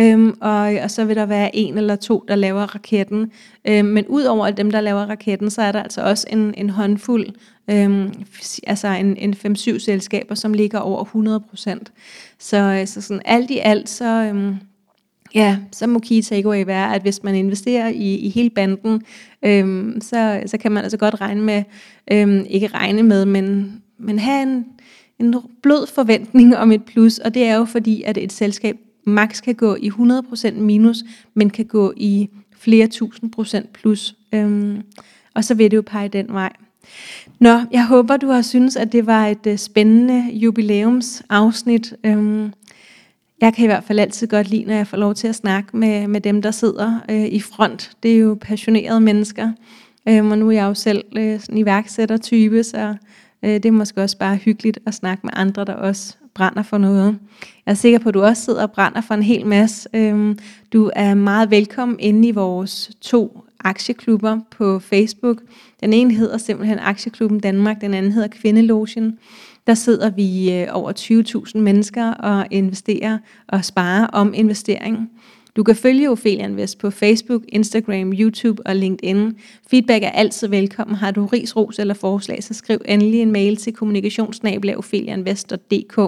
Øhm, og, og så vil der være en eller to, der laver raketten. Øhm, men ud over dem, der laver raketten, så er der altså også en, en håndfuld, øhm, altså en, en 5-7 selskaber, som ligger over 100 procent. Så, øh, så sådan alt i alt, så, øhm, ja, så må key takeaway være, at hvis man investerer i, i hele banden, øhm, så, så kan man altså godt regne med, øhm, ikke regne med, men, men have en, en blød forventning om et plus, og det er jo fordi, at et selskab max kan gå i 100% minus, men kan gå i flere tusind procent plus. Øhm, og så vil det jo pege den vej. Nå, jeg håber, du har synes, at det var et uh, spændende jubilæumsafsnit. Øhm, jeg kan i hvert fald altid godt lide, når jeg får lov til at snakke med, med dem, der sidder øh, i front. Det er jo passionerede mennesker. Øhm, og nu er jeg jo selv øh, sådan iværksætter-type, så øh, det er måske også bare hyggeligt at snakke med andre, der også brænder for noget. Jeg er sikker på, at du også sidder og brænder for en hel masse. Øhm, du er meget velkommen inde i vores to aktieklubber på Facebook. Den ene hedder simpelthen Aktieklubben Danmark, den anden hedder Kvindelogen. Der sidder vi øh, over 20.000 mennesker og investerer og sparer om investering. Du kan følge Ophelia Invest på Facebook, Instagram, YouTube og LinkedIn. Feedback er altid velkommen. Har du ris, ros eller forslag, så skriv endelig en mail til kommunikationsnabelag.opheliainvest.dk.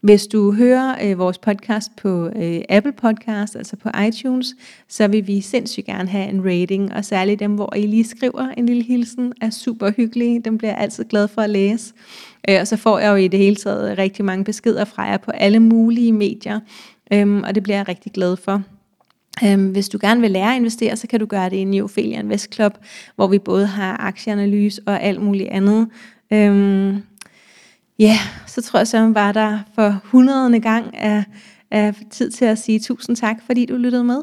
Hvis du hører øh, vores podcast på øh, Apple Podcast, altså på iTunes, så vil vi sindssygt gerne have en rating, og særligt dem, hvor I lige skriver en lille hilsen, er super hyggelige. Dem bliver jeg altid glad for at læse. Øh, og så får jeg jo i det hele taget rigtig mange beskeder fra jer på alle mulige medier, øhm, og det bliver jeg rigtig glad for. Øhm, hvis du gerne vil lære at investere, så kan du gøre det i Ophelia Invest Club, hvor vi både har aktieanalyse og alt muligt andet. Øhm, Ja, yeah, så tror jeg så var der for hundredende gang af, af tid til at sige tusind tak, fordi du lyttede med.